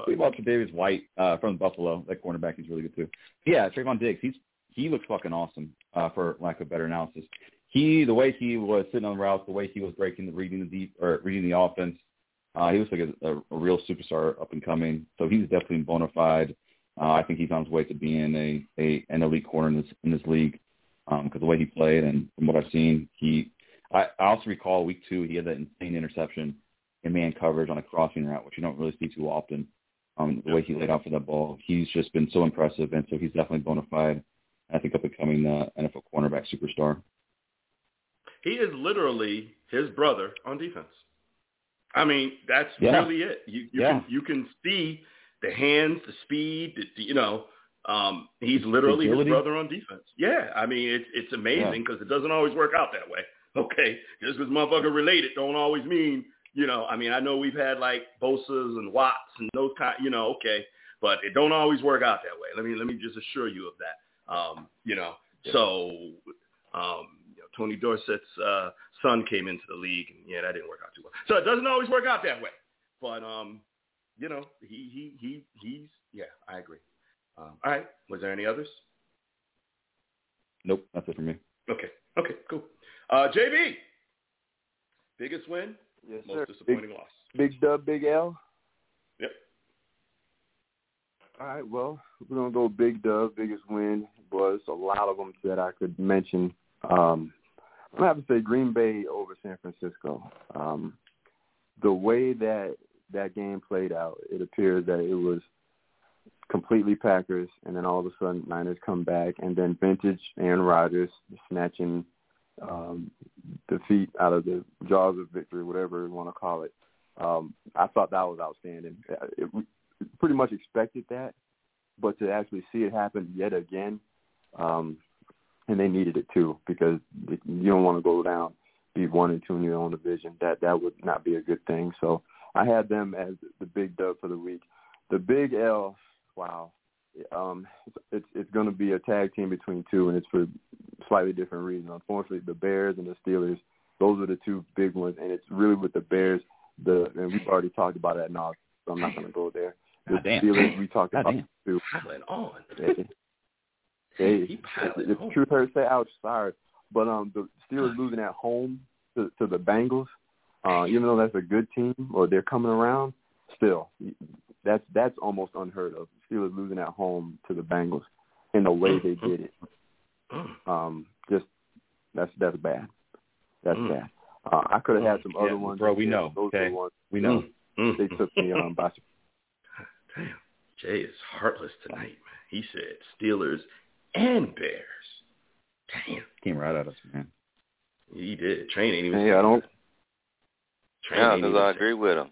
We about Davis White uh, from Buffalo. That cornerback, he's really good too. Yeah, Trayvon Diggs. He's he looks fucking awesome. Uh, for lack of better analysis, he the way he was sitting on the routes, the way he was breaking, the reading the deep or reading the offense. Uh, he looks like a, a, a real superstar up and coming. So he's definitely bona fide. Uh, I think he's on his way to being a, a an elite corner in this in this league because the way he played and from what I've seen, he. I, I also recall week two he had that insane interception in man coverage on a crossing route, which you don't really see too often. Um, the way he laid out for that ball, he's just been so impressive, and so he's definitely bona fide. I think up and coming uh, NFL cornerback superstar. He is literally his brother on defense. I mean, that's Yeah. really it. You you Yeah. can you can see the hands, the speed, the, you know. Um, he's literally his brother on defense. Yeah, I mean it's it's amazing because it doesn't always work out that way. Okay, just because motherfucker related don't always mean you know. I mean I know we've had like Bosa's and Watts and those kind. You know, okay, but it don't always work out that way. Let me let me just assure you of that. Um, you know, so um, you know, Tony Dorsett's uh, son came into the league, and yeah, that didn't work out too well. So it doesn't always work out that way. But um, you know, he he he he's yeah, I agree. Um, all right, was there any others? Nope, that's it for me. Okay, okay, cool. Uh, JB, biggest win, Yes, most sir. disappointing loss. Big, big dub, big L. Yep. All right, well, we're gonna go big dub. Biggest win was a lot of them that I could mention. Um, I'm gonna have to say Green Bay over San Francisco. Um, the way that that game played out, it appears that it was completely Packers, and then all of a sudden Niners come back, and then vintage Aaron Rodgers snatching um, defeat out of the jaws of victory, whatever you want to call it. Um, I thought that was outstanding. It, we pretty much expected that, but to actually see it happen yet again, um, and they needed it too because you don't want to go down, be one and two in your own division. That that would not be a good thing. So I had them as the big dub for the week. The big L, wow. Um, it's it's, it's going to be a tag team between two, and it's for slightly different reasons. Unfortunately, the Bears and the Steelers, those are the two big ones, and it's really with the Bears the and we've already talked about that now, so I'm not going to go there. The God damn. Steelers we talked God about damn. too. Piling on. Hey, hey, He piling it's on. true her say ouch, sorry. But um the Steelers losing at home to, to the Bengals, uh, even though that's a good team or they're coming around, still that's that's almost unheard of. Steelers losing at home to the Bengals in the way they did it. Um, just that's that's bad. That's Mm. bad. Uh, I could have had some Yeah, other ones, bro, we Yeah, know, Those okay? ones We know. Mm. they took me um, by Damn. Jay is heartless tonight, man. He said Steelers and Bears. Damn. Came right at us, man. He did. Train ain't even Hey, I don't- Train Yeah, ain't because I agree with him.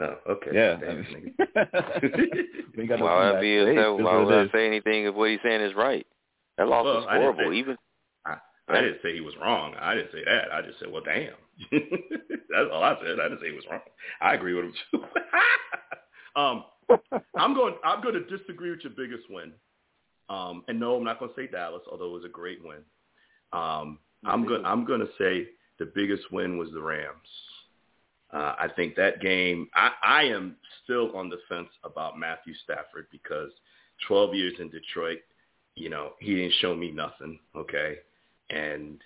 Oh, okay. Yeah. Damn, I mean, got Why would I be upset? it is Why would I say anything if what he's saying is right? That loss Well, was I horrible. say- Even I, I didn't say he was wrong. I didn't say that. I just said, well, damn. That's all I said. I didn't say he was wrong. I agree with him too. um, I'm going. I'm going to disagree with your biggest win. Um, and no, I'm not going to say Dallas, although it was a great win. Um, I'm going. I'm going to say the biggest win was the Rams. Uh, I think that game. I, I am still on the fence about Matthew Stafford because 12 years in Detroit, you know, he didn't show me nothing. Okay, and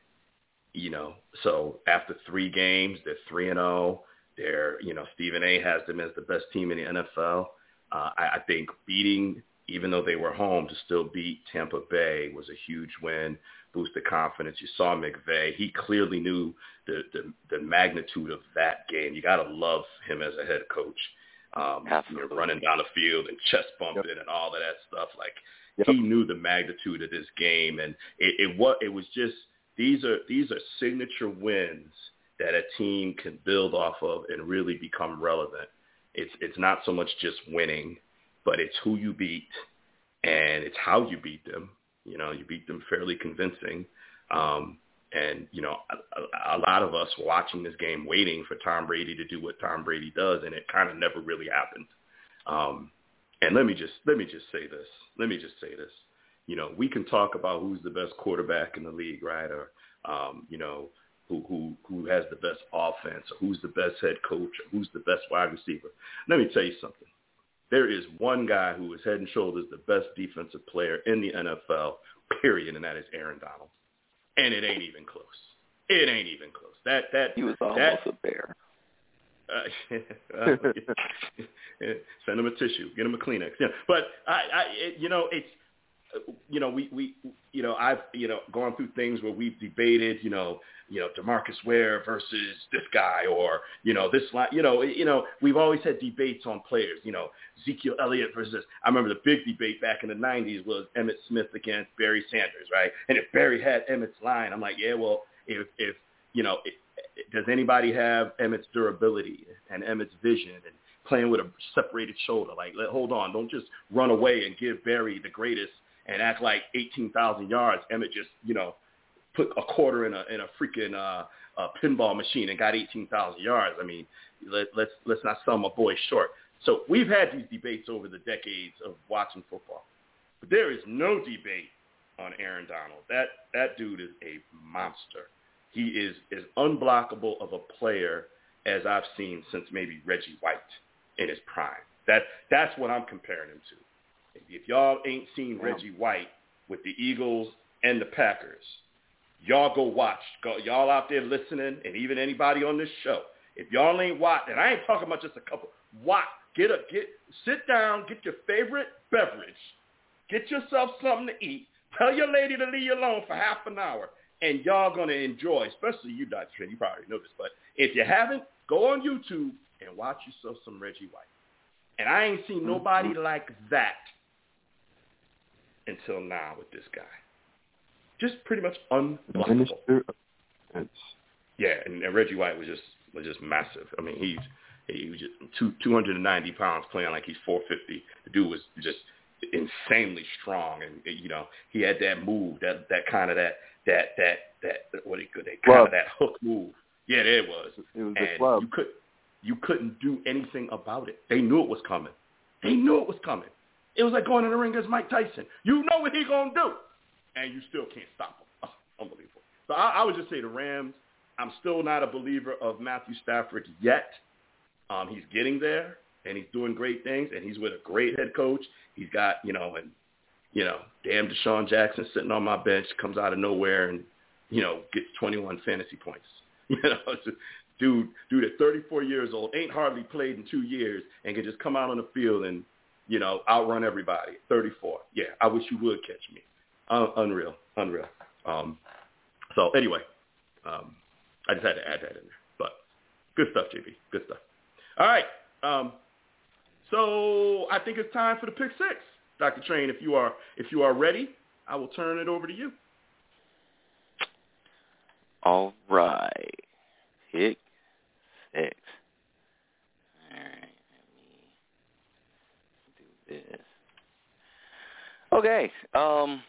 you know, so after three games, they're three and zero. They're, you know, Stephen A. has them as the best team in the NFL. Uh, I, I think beating, even though they were home, to still beat Tampa Bay was a huge win, boosted confidence. You saw McVay; he clearly knew the the, the magnitude of that game. You got to love him as a head coach. Um, you know, running down the field and chest bumping and all of that stuff. Like Yep. he knew the magnitude of this game, and it, it was it was just these are these are signature wins that a team can build off of and really become relevant. It's it's not so much just winning, but it's who you beat and it's how you beat them. You know, you beat them fairly convincing. Um, and you know, a, a lot of us watching this game, waiting for Tom Brady to do what Tom Brady does, and it kind of never really happened. Um, and let me just let me just say this. Let me just say this. You know, we can talk about who's the best quarterback in the league, right? Or um, you know, who who who has the best offense, or who's the best head coach, or who's the best wide receiver. Let me tell you something. There is one guy who is head and shoulders the best defensive player in the NFL, period, and that is Aaron Donald. And it ain't even close. It ain't even close. That that he was that almost a bear. uh, send him a tissue. Get him a Kleenex. Yeah, but I, I, it, you know, it's, uh, you know, we, we, you know, I've, you know, gone through things where we've debated, you know, you know, DeMarcus Ware versus this guy, or you know, this line, you know, you know, we've always had debates on players, you know, Ezekiel Elliott versus. I remember the big debate back in the '90s was Emmitt Smith against Barry Sanders, right? And if Barry had Emmitt's line, I'm like, yeah, well, if if you know, it, does anybody have Emmitt's durability and Emmitt's vision and playing with a separated shoulder? Like, hold on, don't just run away and give Barry the greatest and act like 18,000 yards. Emmitt just, you know, put a quarter in a in a freaking uh, uh, pinball machine and got 18,000 yards. I mean, let, let's let's not sell my boy short. So we've had these debates over the decades of watching football, but there is no debate on Aaron Donald. That that dude is a monster. He is as unblockable of a player as I've seen since maybe Reggie White in his prime. That that's what I'm comparing him to. If, y'all ain't seen Reggie White with the Eagles and the Packers, y'all go watch. Go, y'all out there listening, and even anybody on this show, if y'all ain't watch, and I ain't talking about just a couple. Watch, get a get, sit down, get your favorite beverage, get yourself something to eat. Tell your lady to leave you alone for half an hour, and y'all gonna enjoy. Especially you, Dr. Trent. You probably know this, but if you haven't, go on YouTube and watch yourself some Reggie White. And I ain't seen mm-hmm. nobody like that until now with this guy. Just pretty much unblockable. Minister of Defense. Yeah, and, and Reggie White was just was just massive. I mean, he's he was just two two hundred and ninety pounds, playing like he's four fifty. The dude was just insanely strong, and you know he had that move, that that kind of that that that that what he could that kind of that hook move. Yeah, there it was. It was and club. you could you couldn't do anything about it. They knew it was coming. They knew it was coming. It was like going in the ring against Mike Tyson. You know what he gonna do, and you still can't stop him. Oh, unbelievable. So I, I would just say the Rams. I'm still not a believer of Matthew Stafford yet. Um, he's getting there, and he's doing great things, and he's with a great head coach. He's got, you know, and you know, damn DeSean Jackson sitting on my bench comes out of nowhere and, you know, gets 21 fantasy points. You know, just, dude, dude at 34 years old, ain't hardly played in two years, and can just come out on the field and, you know, outrun everybody. 34. Yeah, I wish you would catch me. Uh, unreal, unreal. Um, so anyway, um, I just had to add that in there. But good stuff, JB. Good stuff. All right. Um, so I think it's time for the pick six. Dr. Train, if you are if you are ready, I will turn it over to you. All right. Pick six. All right. Let me do this. Okay. Um.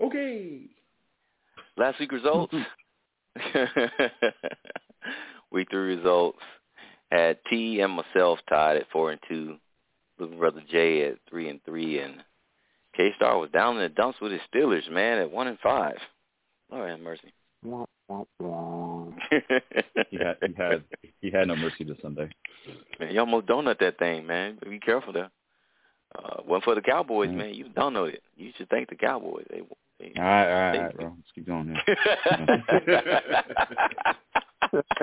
Okay. Last week results. week three results had T and myself tied at four and two. Little brother Jay at three and three, and K Star was down in the dumps with his Steelers, man, at one and five. Lord have mercy. Wah, wah, wah. He had he had he had no mercy this Sunday. man, you almost donut that thing, man. Be careful there. Uh, one for the Cowboys, Mm. man. You don't know it. You should thank the Cowboys. They, they All right, all right, all right, bro. Let's keep going here.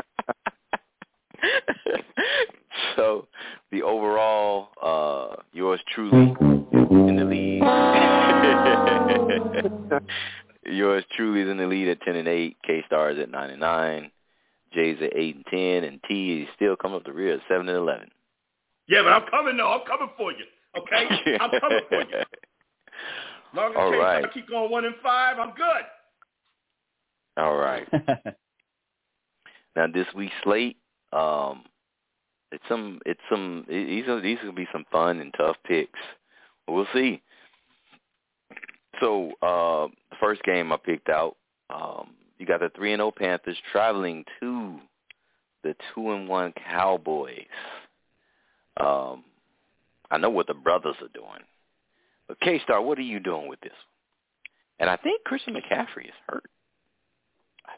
so the overall, uh, yours truly in the lead. yours truly is in the lead at ten and eight. K Stars at nine and nine. Jay's at eight and ten, and T is still coming up the rear at seven and eleven. Yeah, but I'm coming though. I'm coming for you. Okay, I'm coming for you. As long as All K-Star right. keep going one and five, I'm good. All right. Now this week's slate, um, it's some, it's some, it- these are these are gonna be some fun and tough picks. We'll see. So uh, the first game I picked out, um, you got the three and zero Panthers traveling to the two and one Cowboys. Um, I know what the brothers are doing, but K Star, what are you doing with this? And I think Christian McCaffrey is hurt.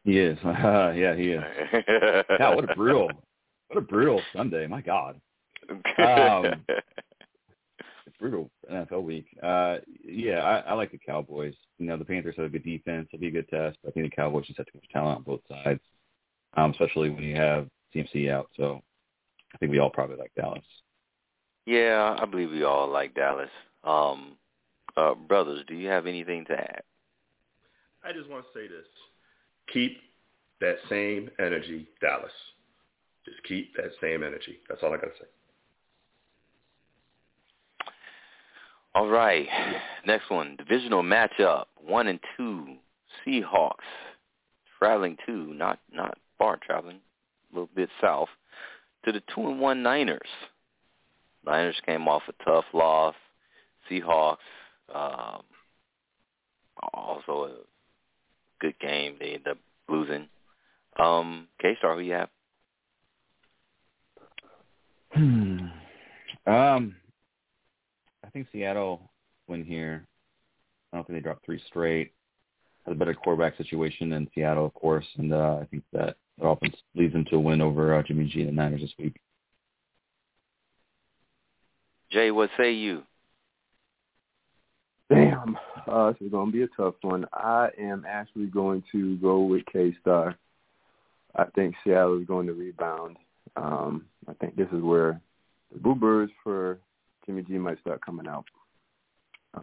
he is. yeah, he is. God, what a brutal, what a brutal Sunday. My God, Um, brutal NFL week. Uh, yeah, I, I like the Cowboys. You know, the Panthers have a good defense. It'll be a good test. But I think the Cowboys just have too much talent on both sides, um, especially when you have CMC out. So I think we all probably like Dallas. Yeah, I believe we all like Dallas. Um, uh, brothers, do you have anything to add? I just want to say this. Keep that same energy, Dallas. Just keep that same energy. That's all I got to say. All right. Next one, divisional matchup. One and two, Seahawks traveling to not not far traveling, a little bit south to the two and one Niners. Niners came off a tough loss. Seahawks um, also a good game. They ended up losing. Um, K Star, who you have? Hmm. Um, I think Seattle win here. I don't think they dropped three straight. Has a better quarterback situation than Seattle, of course, and uh, I think that the offense leads them to a win over uh, Jimmy G and the Niners this week. Jay, what say you? Damn, uh, this is gonna be a tough one. I am actually going to go with K Star. I think Seattle is going to rebound. Um, I think this is where the Boo Birds for Jimmy G might start coming out.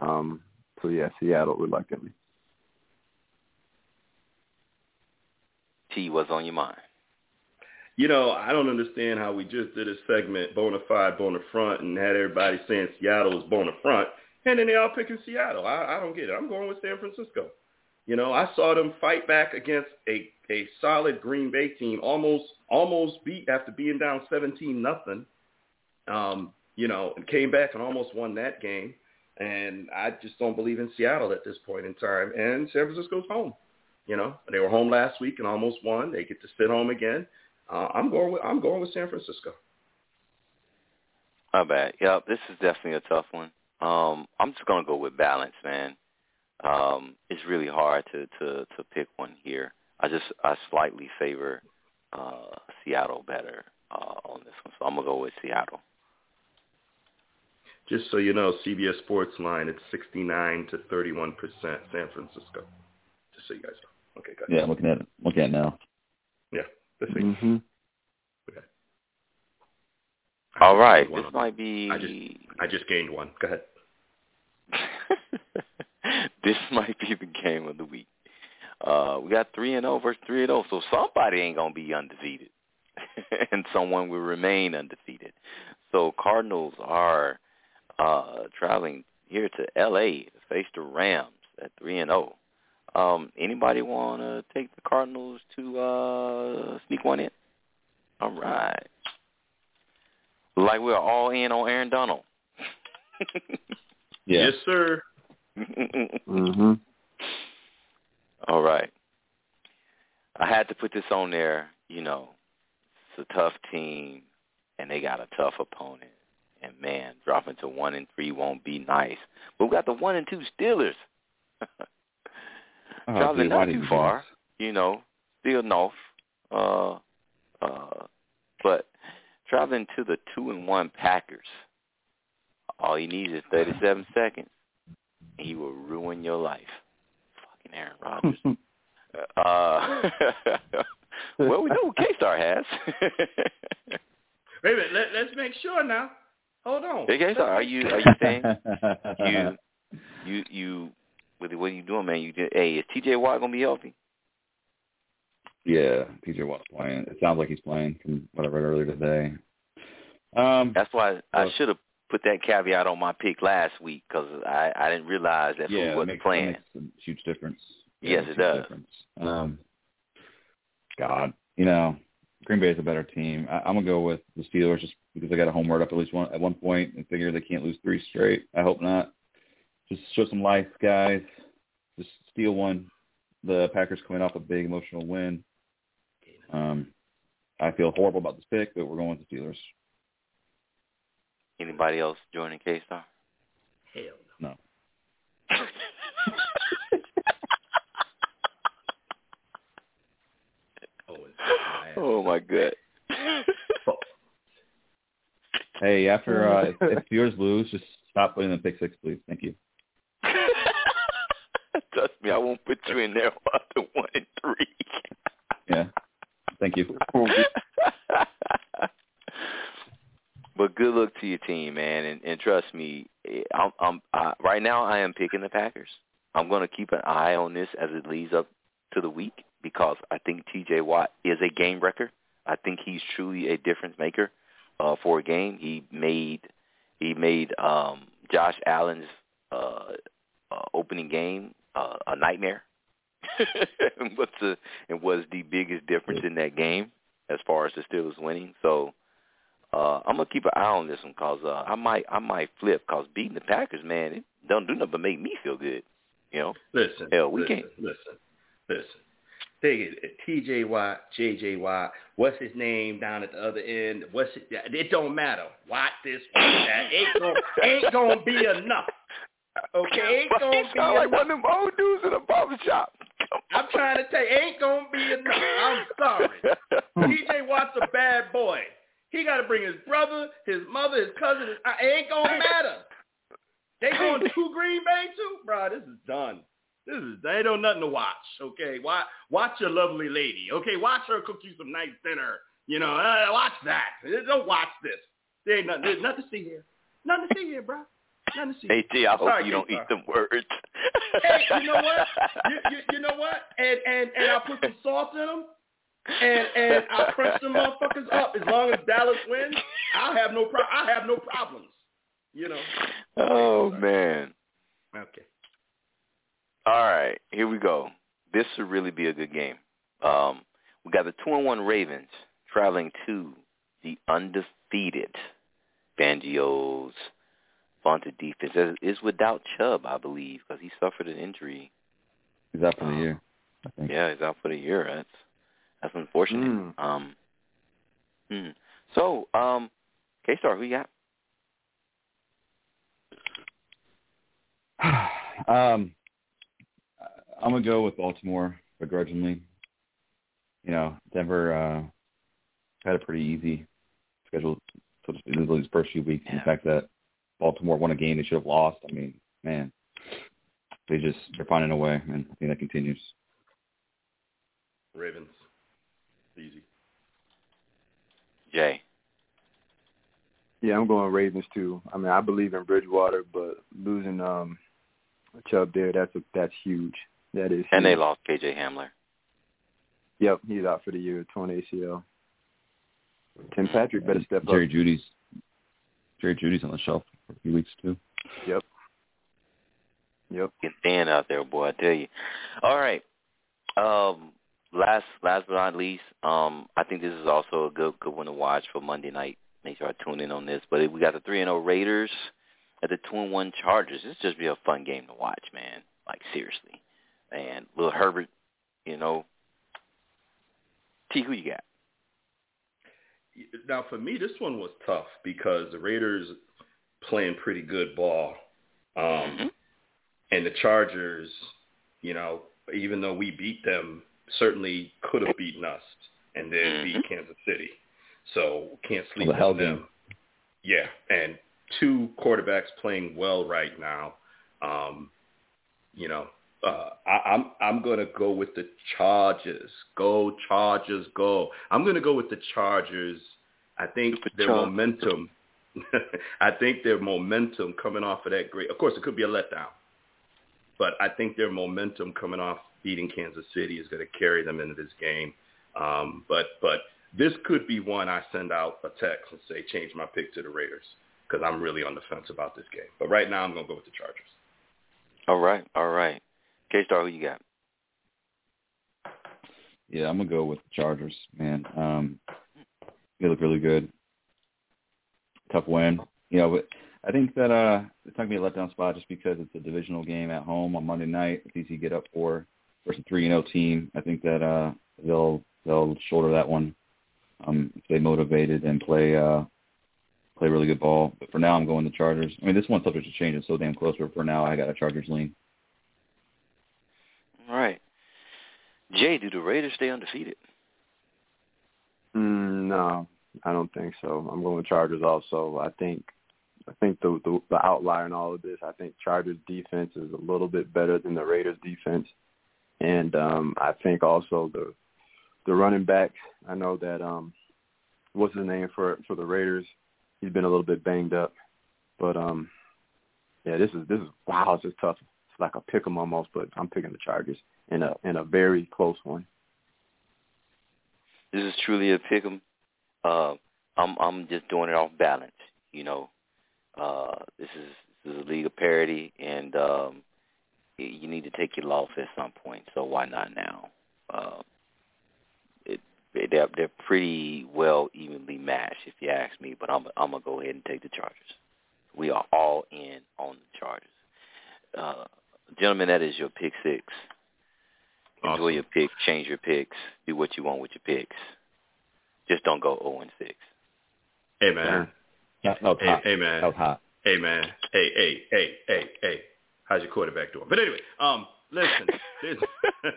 Um, so yeah, Seattle reluctantly. T, what's on your mind? You know, I don't understand how we just did a segment, bona fide, bona front, and had everybody saying Seattle is bona front, and then they all picking Seattle. I, I don't get it. I'm going with San Francisco. You know, I saw them fight back against a a solid Green Bay team, almost almost beat after being down 17 nothing. Um, you know, and came back and almost won that game. And I just don't believe in Seattle at this point in time. And San Francisco's home. You know, they were home last week and almost won. They get to sit home again. Uh, I'm going with I'm going with San Francisco. Not bad. Yep, this is definitely a tough one. Um, I'm just gonna go with balance, man. Um, it's really hard to, to, to pick one here. I just I slightly favor uh, Seattle better uh, on this one, so I'm gonna go with Seattle. Just so you know, CBS SportsLine it's 69 to 31 percent San Francisco. Just so you guys know. Okay, got it. Yeah, I'm looking at it. Looking at it now. Yeah, let's see. Mm-hmm. Okay. All right, this might be. I just I just gained one. Go ahead. this might be the game of the week. Uh, we got three and zero versus three and zero, so somebody ain't gonna be undefeated, and someone will remain undefeated. So Cardinals are uh, traveling here to L.A. to face the Rams at three and zero. Um, anybody want to take the Cardinals to uh, sneak one in? All right. Like we're all in on Aaron Donald. Yeah. Yes, sir. Mm-hmm. All right. I had to put this on there. You know, it's a tough team, and they got a tough opponent. And man, dropping to one and three won't be nice. But we got the one and two Steelers. Oh, Traveling dude, not too far, this? you know, still north. Uh, uh, but traveling to the two and one Packers. All he needs is thirty seven seconds. He will ruin your life. Fucking Aaron Rodgers. Uh, well, we know what K-Star has. Wait a minute. Let, let's make sure now. Hold on. hey, K-Star, are you are you saying you you you what what are you doing, man? You did, hey, is T.J. Watt gonna be healthy? Yeah, T.J. Watt's playing. It sounds like he's playing from what I read earlier today. Um, That's why I Well- should have put that caveat on my pick last week because I I didn't realize that yeah, he wasn't makes, playing. That makes a huge difference. Yeah, Yes, it does. Difference. Um, God, you know, Green Bay is a better team. I, I'm gonna go with the Steelers just because they got a home run up at least one at one point and figure they can't lose three straight. I hope not. Just show some life, guys. Just steal one. The Packers coming off a big emotional win. Um, I feel horrible about this pick, but we're going with the Steelers. Anybody else joining K-Star? Hell No. no. Oh, oh my god. Hey, after uh, if, if Steelers lose, just stop putting the pick six, please. Thank you. Trust me, I won't put you in there after one and three. Yeah. Thank you. but good luck to your team, man, and, and trust me, eh, I'm, I'm I, right now. I am picking the Packers. I'm going to keep an eye on this as it leads up to the week because I think T.J. Watt is a game wrecker. I think he's truly a difference maker uh, for a game. He made he made um, Josh Allen's uh, uh, opening game uh, a nightmare. and what's the and was the biggest difference in that game as far as the Steelers winning. So uh, I'm gonna keep an eye on this one because uh, I might I might flip because beating the Packers, man, it don't do nothing but make me feel good. You know, Listen, Hell, we listen, can't- listen, listen. Take it, T.J. Watt, J.J. Watt. What's his name down at the other end? What's it? It don't matter. Watt this, Watt that. Ain't gonna, ain't gonna be enough. Okay, ain't gonna be sound like one of them old dudes in a barber shop. I'm trying to tell you, ain't gonna be enough. I'm sorry. T.J. Watt's a bad boy. He got to bring his brother, his mother, his cousin. His, it ain't gonna matter. They going to Green Bay too, bro. This is done. This is they don't nothing to watch. Okay, watch watch your lovely lady. Okay, watch her cook you some nice dinner. You know, uh, watch that. Don't watch this. There ain't nothing. There's nothing to see here. Nothing to see here, bro. Nothing to see. Hey, T, I hope Sorry, you don't eat them words. Hey, you know what? You, you, you know what? And and and I put some salt in them, and and I crunch them motherfuckers up. As long as Dallas wins, I'll have no pro- I have no problems. You know. oh man. Okay. All right, here we go. This should really be a good game. Um, we got the two and one Ravens traveling to the undefeated Broncos vaunted defense. Is- without Chubb, I believe, because he suffered an injury. He's out for the year. I think. Yeah, he's out for the year. That's that's unfortunate. Mm. Um, hmm. So, um, K Star, who you got? um, I'm gonna go with Baltimore begrudgingly. You know, Denver uh, had a pretty easy schedule so to speak, these first few weeks. Yeah. The fact that Baltimore won a game they should have lost. I mean, man, they just they're finding a way, and I think that continues. Ravens. Easy. Jay. Yeah, I'm going Ravens too. I mean, I believe in Bridgewater, but losing um Chubb there, that's a, that's huge. That is. And they lost KJ Hamler. Yep, he's out for the year, torn ACL. Tim Patrick better step Jerry up. Jeudy's Jerry Jeudy's on the shelf for a few weeks too. Yep. Yep. Get thin out there, boy. I tell you. All right. Um, last, last but not least, um, I think this is also a good, good one to watch for Monday night. Make sure I tune in on this. But we got the three and zero Raiders at the two and one Chargers. This just be a fun game to watch, man. Like seriously, and Lil Herbert, you know. T, who you got? Now, for me, this one was tough because the Raiders playing pretty good ball, um, Mhm. and the Chargers, you know, even though we beat them, certainly could have beaten us and then beat Kansas City. So can't sleep the hell on them. Yeah, and two quarterbacks playing well right now. Um, you know, uh, I, I'm I'm going to go with the Chargers. Go Chargers, go! I'm going to go with the Chargers. I think Super their Chargers. momentum. I think their momentum coming off of that great. Of course, it could be a letdown, but I think their momentum coming off beating Kansas City is going to carry them into this game. Um, but but this could be one I send out a text and say change my pick to the Raiders because I'm really on the fence about this game. But right now I'm going to go with the Chargers. All right, all right. K Star, who you got? Yeah, I'm gonna go with the Chargers, man. Um, they look really good. Tough win, you know, but I think that uh, it's not gonna be a letdown spot just because it's a divisional game at home on Monday night. It's easy to get up for versus a three and zero team. I think that uh, they'll they'll shoulder that one. Um, stay motivated and play uh, play really good ball. But for now, I'm going the Chargers. I mean, this one's subject to change. It's so damn close, but for now, I got a Chargers lean. All right. Jay, do the Raiders stay undefeated? Mm, no, I don't think so. I'm going Chargers also. I think I think the, the the outlier in all of this, I think Chargers defense is a little bit better than the Raiders defense. And um I think also the the running back, I know that um what's his name for for the Raiders? He's been a little bit banged up. But um yeah, this is this is wow, this is tough. It's like a pick 'em almost, but I'm picking the Chargers in a in a very close one. This is truly a pick 'em. Uh, I'm I'm just doing it off balance. You know, uh, this is this is a league of parity, and um, you need to take your loss at some point. So why not now? Uh, it they're they're pretty well evenly matched, if you ask me. But I'm I'm gonna go ahead and take the Chargers. We are all in on the Chargers. Uh, gentlemen, that is your pick six. Enjoy Awesome. your picks, change your picks, do what you want with your picks. Just don't go 0 and 6. Hey man, Yeah, that was hey, hot. hey man, That was hot. hey man, hey hey hey hey hey. How's your quarterback doing? But anyway, um, listen, there's,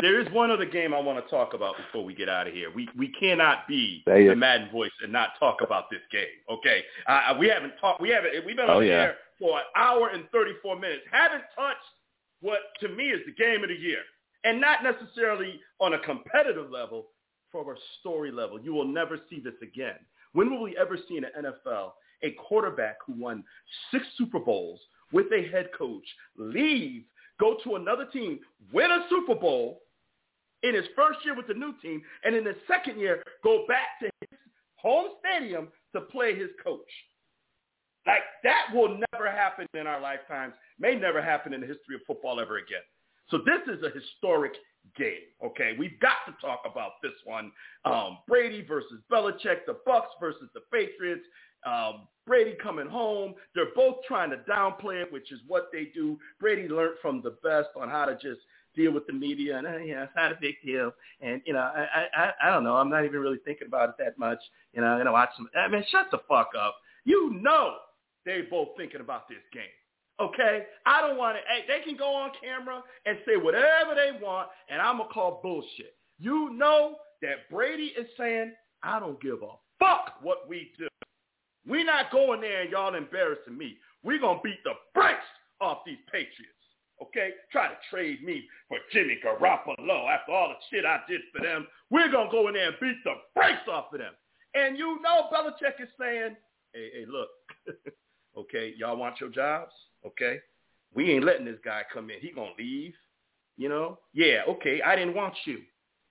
there is one other game I want to talk about before we get out of here. We we cannot be the it. Madden voice and not talk about this game. Okay, uh, we haven't talked. We haven't. We've been on Oh, the yeah. air for an hour and thirty four minutes. Haven't touched what to me is the game of the year, and not necessarily on a competitive level, from a story level. You will never see this again. When will we ever see in the NFL a quarterback who won six Super Bowls with a head coach leave, go to another team, win a Super Bowl in his first year with the new team, and in his second year go back to his home stadium to play his coach? Like that will never happen in our lifetimes, may never happen in the history of football ever again. So this is a historic game, okay? We've got to talk about this one. Um, Brady versus Belichick, the Bucs versus the Patriots. Um, Brady coming home. They're both trying to downplay it, which is what they do. Brady learned from the best on how to just deal with the media and, uh, yeah, it's not a big deal. And, you know, I, I, I- I don't know. I'm not even really thinking about it that much. You know, going to watch some. I mean, shut the fuck up. You know they both thinking about this game. Okay? I don't want to, hey, they can go on camera and say whatever they want, and I'm going to call bullshit. You know that Brady is saying, I don't give a fuck what we do. We're not going there and y'all embarrassing me. We're gonna beat the brakes off these Patriots. Okay? Try to trade me for Jimmy Garoppolo after all the shit I did for them. We're gonna go in there and beat the brakes off of them. And you know Belichick is saying, hey, hey, look, okay, y'all want your jobs? Okay? We ain't letting this guy come in. He gonna leave. You know? Yeah, okay, I didn't want you.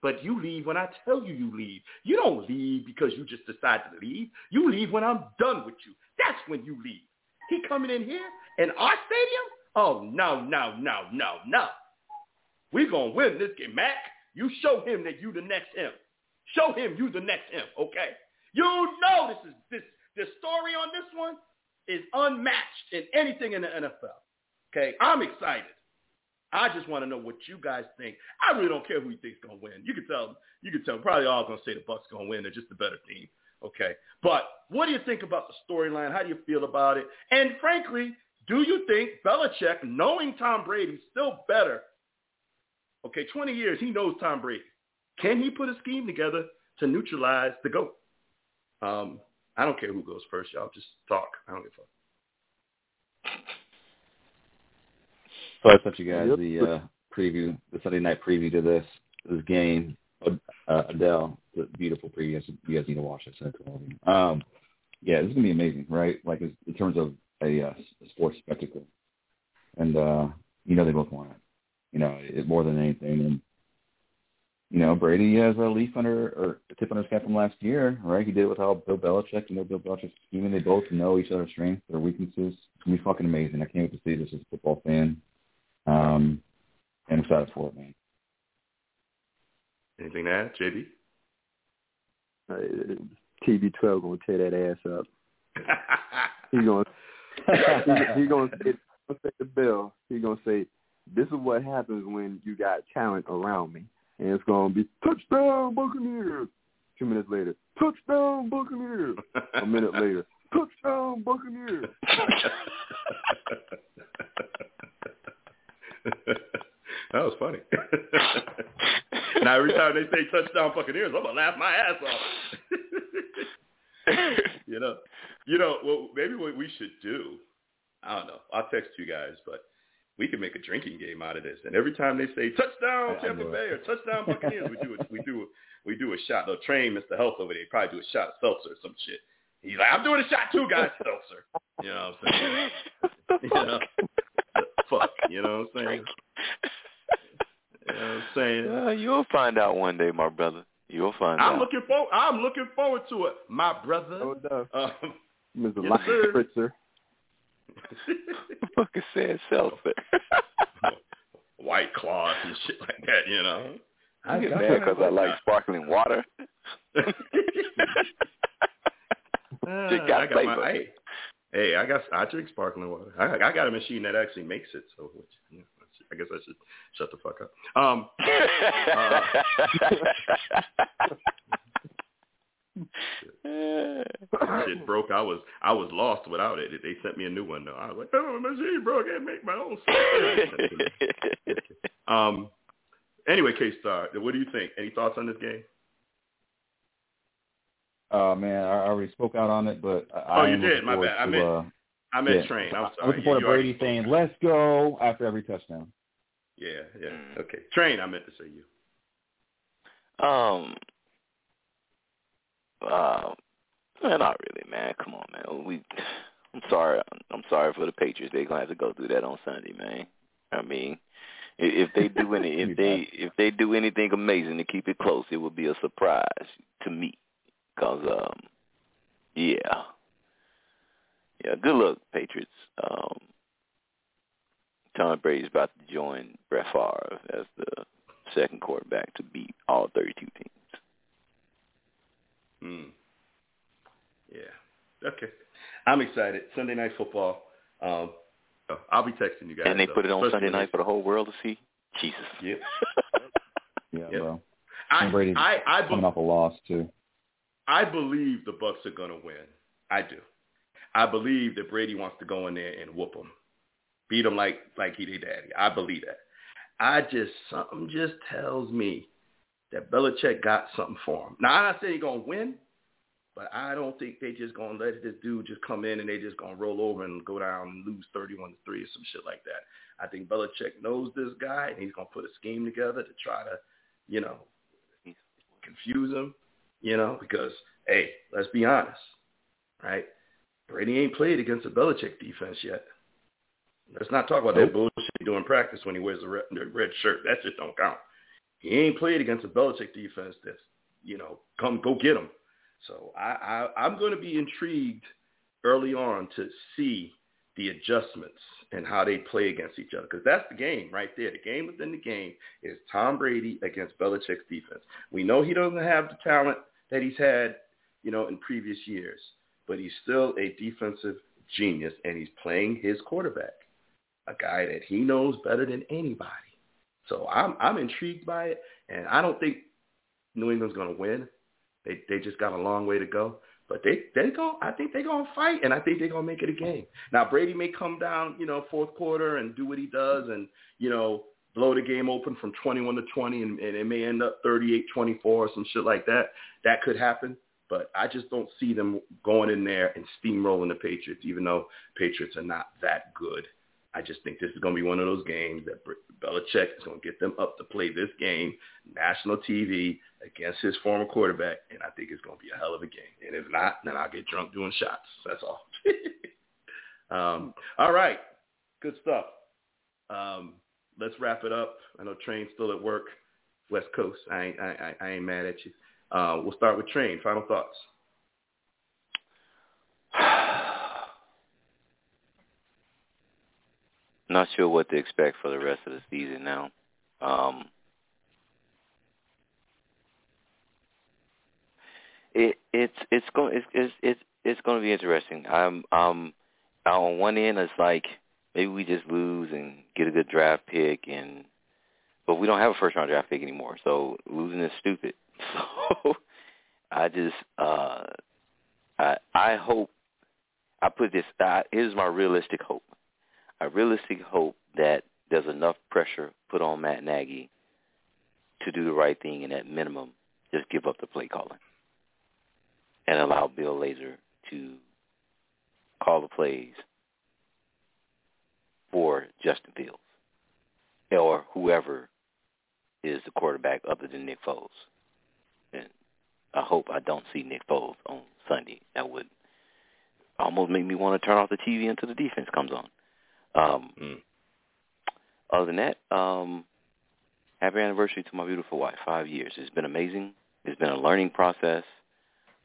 But you leave when I tell you you leave. You don't leave because you just decide to leave. You leave when I'm done with you. That's when you leave. He coming in here in our stadium? Oh, no, no, no, no, no. we going to win this game. Mac, you show him that you the next him. Show him you the next him, okay? You know this is this the story on this one is unmatched in anything in the NFL. Okay, I'm excited. I just want to know what you guys think. I really don't care who you think's gonna win. You can tell. You can tell. Probably all gonna say the Bucs gonna win. They're just a better team. Okay, but what do you think about the storyline? How do you feel about it? And frankly, do you think Belichick, knowing Tom Brady, still better? Okay, 20 years, he knows Tom Brady. Can he put a scheme together to neutralize the GOAT? Um, I don't care who goes first, y'all. Just talk. I don't give a fuck. So I sent you guys the uh, preview, the Sunday night preview to this this game. Uh, Adele, the beautiful preview. You guys need to watch it. Send it to all of you. Um, yeah, this is gonna be amazing, right? Like in terms of a, uh, a sports spectacle, and uh, you know they both want it. You know, it, more than anything, and you know Brady has a leaf under or a tip under his cap from last year, right? He did it without Bill Belichick. You know, Bill Belichick's scheming. They both know each other's strengths, their weaknesses. It's gonna be fucking amazing. I can't wait to see this as a football fan. Um, and I'm excited for it, man. Anything to add, JB? Uh, TB12 gonna tear that ass up. he gonna he, he gonna say, gonna say the bill. He gonna say, "This is what happens when you got talent around me," and it's gonna be touchdown Buccaneers. Two minutes later, touchdown Buccaneers. A minute later, touchdown Buccaneers. that was funny. now every time they say touchdown Buccaneers, I'm gonna laugh my ass off. you know, you know. Well, maybe what we should do, I don't know. I'll text you guys, but we can make a drinking game out of this. And every time they say touchdown Tampa Bay or touchdown Buccaneers, we do a, we do a, we do a shot. They'll train Mr. Health over there. Probably do a shot of seltzer or some shit. He's like, I'm doing a shot too, guys. seltzer. You know what I'm saying? you know, fuck. You know what I'm saying? You know what I'm saying? Uh, you'll find out one day, my brother. You'll find out I'm out. looking forward. I'm looking forward to it, my brother. Oh, No doubt. Um, Mr. Yes, Light sir. Spritzer. fucking said seltzer. White claws and shit like that. You know. I get mad because I like sparkling water. Uh, It got I got my, hey, hey, I got I drink sparkling water. I, I got a machine that actually makes it. So which, you know, I guess I should shut the fuck up. Um, shit broke. I was I was lost without it. They sent me a new one though. I was like, oh, my machine broke. I can't make my own. stuff." um. Anyway, K Star, what do you think? Any thoughts on this game? Oh man, I already spoke out on it, but I Oh, you am did. looking My forward bad. I to, meant- uh, I meant yeah. train. I'm I'm sorry. looking forward You to Brady already- saying, "Let's go" after every touchdown. Yeah, yeah. Mm. Okay, train. I meant to say you. Um, uh, man, not really, man. Come on, man. We, I'm sorry. I'm sorry for the Patriots. They're gonna have to go through that on Sunday, man. I mean, if they do any, if they if they do anything amazing to keep it close, it would be a surprise to me. Cause um, yeah, yeah. Good luck, Patriots. Um, Tom Brady's about to join Brett Favre as the second quarterback to beat all 32 teams. Hmm. Yeah. Okay. I'm excited. Sunday night football. Um, I'll be texting you guys. And they though, put it on especially Sunday night for the whole world to see. Jesus. Yep. Yeah, Yep. bro. I, Tom Brady's I, I, Coming be- off a loss too. I believe the Bucs are gonna win. I do. I believe that Brady wants to go in there and whoop them, beat them like like he did daddy. I believe that. I just something just tells me that Belichick got something for him. Now I'm not saying he's gonna win, But I don't think they just gonna let this dude just come in and they just gonna roll over and go down and lose thirty-one to three or some shit like that. I think Belichick knows this guy and he's gonna put a scheme together to try to, you know, confuse him, you know, because hey, let's be honest, right? Brady ain't played against a Belichick defense yet. Let's not talk about that bullshit doing practice when he wears the red, the red shirt. That just don't count. He ain't played against a Belichick defense that's, you know, come go get him. So I, I I'm going to be intrigued early on to see the adjustments and how they play against each other because that's the game right there. The game within the game is Tom Brady against Belichick's defense. We know he doesn't have the talent that he's had, you know, in previous years, but he's still a defensive genius and he's playing his quarterback, a guy that he knows better than anybody. So I'm I'm intrigued by it, and I don't think New England's going to win. They they just got a long way to go, but they they go. I think they're going to fight, and I think they're going to make it a game. Now Brady may come down, you know, fourth quarter and do what he does, and you know blow the game open from 21 to 20, and, and it may end up 38-24 or some shit like that. That could happen, but I just don't see them going in there and steamrolling the Patriots, even though Patriots are not that good. I just think this is going to be one of those games that Belichick is going to get them up to play this game, national TV, against his former quarterback, and I think it's going to be a hell of a game. And if not, then I'll get drunk doing shots. That's all. um, all right. Good stuff. Um, let's wrap it up. I know Train's still at work, West Coast. I ain't, I, I ain't mad at you. Uh, we'll start with Train. Final thoughts. Not sure what to expect for the rest of the season now. Um, it it's it's going it's it's it's, it's going to be interesting. I'm um on one end it's like maybe we just lose and get a good draft pick and but we don't have a first round draft pick anymore, so losing is stupid. So I just uh I I hope I put this I, here's my realistic hope. I realistic hope that there's enough pressure put on Matt Nagy to do the right thing and at minimum just give up the play calling and allow Bill Lazor to call the plays for Justin Fields or whoever is the quarterback other than Nick Foles. And I hope I don't see Nick Foles on Sunday. That would almost make me want to turn off the TV until the defense comes on. Um, mm. Other than that, um, happy anniversary to my beautiful wife. Five years. It's been amazing. It's been a learning process.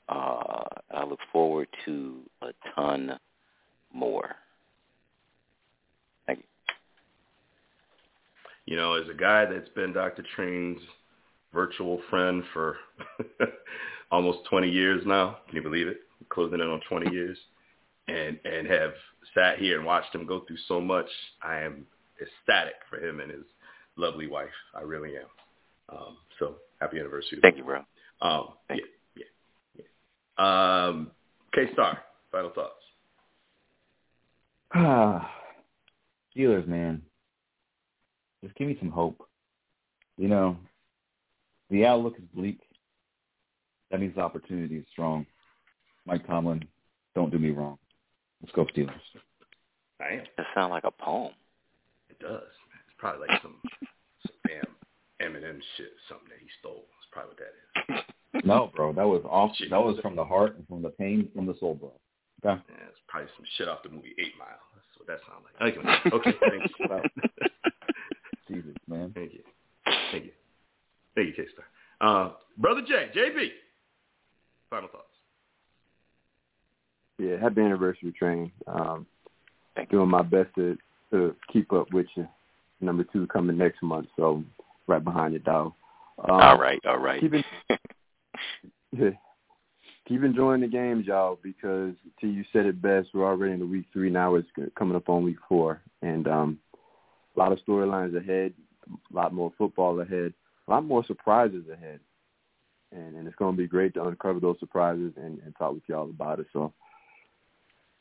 Uh, I look forward to a ton more. Thank you. You know, as a guy that's been Dr. Train's virtual friend for almost 20 years now, can you believe it? Closing in on 20 years, and and have sat here and watched him go through so much. I am ecstatic for him and his lovely wife. I really am. Um, so happy anniversary. Thank you, bro. Um, Thank yeah, yeah, yeah. Um, K Star, final thoughts. Ah, Steelers, man. Just give me some hope. You know, the outlook is bleak. That means the opportunity is strong. Mike Tomlin, don't do me wrong. Let's go Steelers. I am. That sounds like a poem. It does. It's probably like some, some damn Eminem shit, something that he stole. It's probably what that is. No, bro, that was off. Shit. That was from the heart and from the pain, from the soul, bro. Okay. Yeah, it's probably some shit off the movie Eight Mile. That's what that sounds like. Okay, okay thank you. Jesus, man. Thank you. Thank you. Thank you, K-Star. Uh, Brother J, JB, final thoughts. Yeah, happy anniversary, Train. Um, Thank doing my best to to keep up with you. Number two coming next month, so right behind you, dog. Um, all right, all right. Keep, en- keep enjoying the games, y'all, because T, you said it best. We're already in the week three now. It's coming up on week four, and um, a lot of storylines ahead, a lot more football ahead, a lot more surprises ahead, and, and it's going to be great to uncover those surprises and, and talk with y'all about it. So,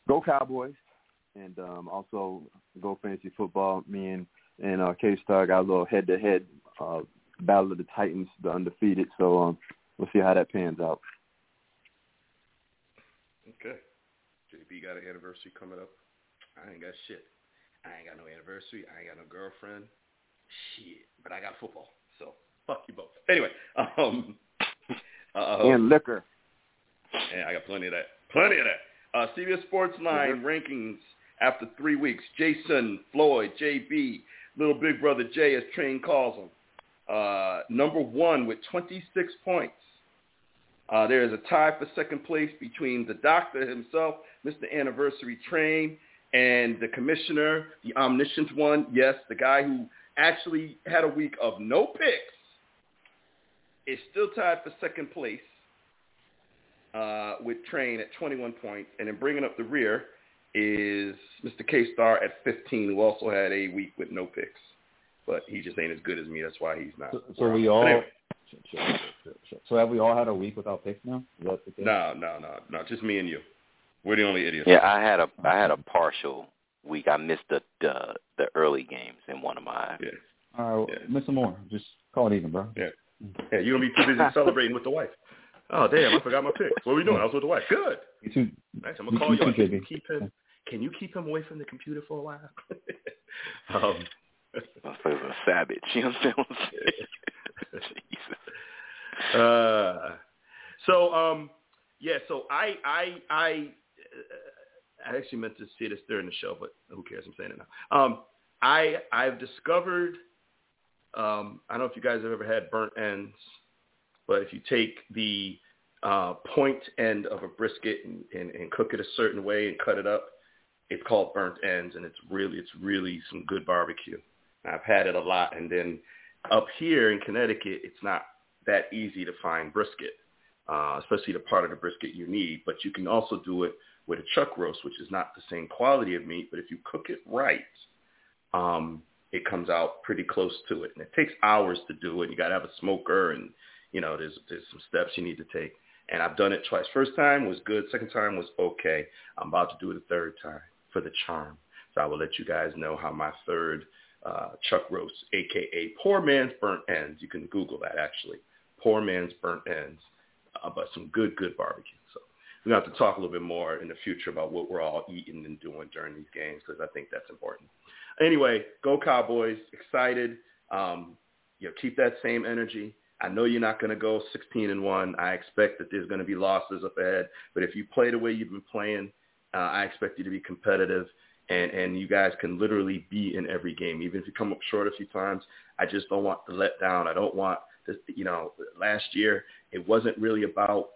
go Cowboys! and um, also go fantasy football. Me and and uh, K Star got a little head to head battle of the Titans, the undefeated. So um, we'll see how that pans out. Okay. JB got an anniversary coming up. I ain't got shit. I ain't got no anniversary. I ain't got no girlfriend. Shit. But I got football. So fuck you both. Anyway, um, uh, and liquor. Yeah, I got plenty of that. Plenty of that. Uh, CBS SportsLine rankings after three weeks. Jason, Floyd, JB, little big brother Jay, as Train calls him. Uh, number one with 26 points. Uh, there is a tie for second place between the doctor himself, Mr. Anniversary Train, and the commissioner, the omniscient one. Yes, the guy who actually had a week of no picks is still tied for second place uh, with Train at 21 points. And then bringing up the rear is Mr. K-Star at 15, who also had a week with no picks. But he just ain't as good as me. That's why he's not. So, so we all. Anyway. So have we all had a week without picks now? Is that the case? No, no, no, no. Just me and you. We're the only idiots. Yeah, I had a I had a partial week. I missed the the, the early games in one of my. Yeah. All right, well, Yeah. miss some more. Just call it even, bro. Yeah. Yeah, you're gonna be too busy celebrating with the wife. Oh damn, I forgot my picks. What are we doing? I was with the wife. Good. You too. Nice. I'm gonna You- call you you. too, Can you keep him? Can you keep him away from the computer for a while? um, Motherfuckers a savage. You understand what I'm saying? Jesus. uh, so um, yeah. So I I I uh, I actually meant to say this during the show, but who cares? I'm saying it now. Um, I I've discovered. Um, I don't know if you guys have ever had burnt ends, but if you take the uh, point end of a brisket and, and, and cook it a certain way and cut it up, it's called burnt ends, and it's really it's really some good barbecue. I've had it a lot, and then up here in Connecticut, it's not that easy to find brisket, uh, especially the part of the brisket you need. But you can also do it with a chuck roast, which is not the same quality of meat, but if you cook it right, um, it comes out pretty close to it. And it takes hours to do it. You got to have a smoker, and you know there's there's some steps you need to take. And I've done it twice. First time was good. Second time was okay. I'm about to do it a third time for the charm. So I will let you guys know how my third uh, chuck roast, aka poor man's burnt ends. You can Google that actually. Poor man's burnt ends, uh, but some good, good barbecue. So we're to have to talk a little bit more in the future about what we're all eating and doing during these games because I think that's important. Anyway, go Cowboys! Excited. Um, you know, keep that same energy. I know you're not going to go 16 and one. I expect that there's going to be losses up ahead. But if you play the way you've been playing, uh, I expect you to be competitive and and you guys can literally be in every game, even if you come up short a few times. I just don't want to let down. I don't want this. You know, last year it wasn't really about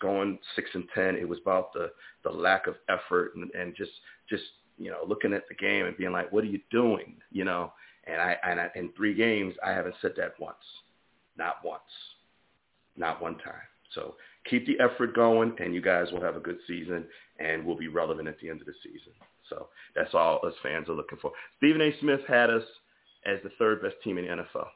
going six and ten. It was about the the lack of effort and and just just you know looking at the game and being like, what are you doing? You know, and I and I, in three games I haven't said that once, not once, not one time. So keep the effort going, and you guys will have a good season, and we'll be relevant at the end of the season. So that's all us fans are looking for. Stephen A. Smith had us as the third best team in the NFL.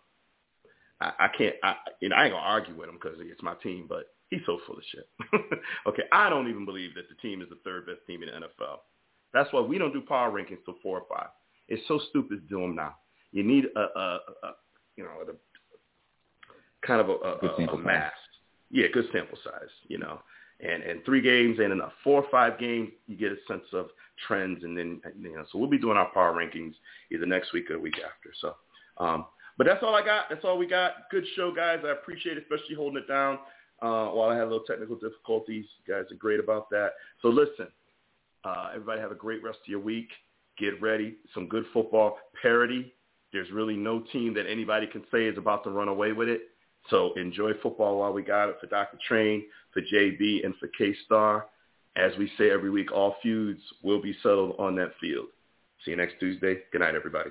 I, I can't, I, you know, I ain't gonna argue with him because it's my team, but he's so full of shit. okay, I don't even believe that the team is the third best team in the NFL. That's why we don't do power rankings till four or five. It's so stupid to do them now. You need a, a, a you know, a, kind of a, a, a, a size. mass. Yeah, good sample size. You know, and and three games ain't enough. Four or five games, you get a sense of trends, and then you know. So we'll be doing our power rankings either next week or the week after. So, um, but that's all I got. That's all we got. Good show, guys. I appreciate it, especially holding it down uh, while I had a little technical difficulties. You guys are great about that. So listen, uh, everybody have a great rest of your week. Get ready. Some good football parity. There's really no team that anybody can say is about to run away with it. So enjoy football while we got it for Dr. Train, for JB, and for K-Star. As we say every week, all feuds will be settled on that field. See you next Tuesday. Good night, everybody.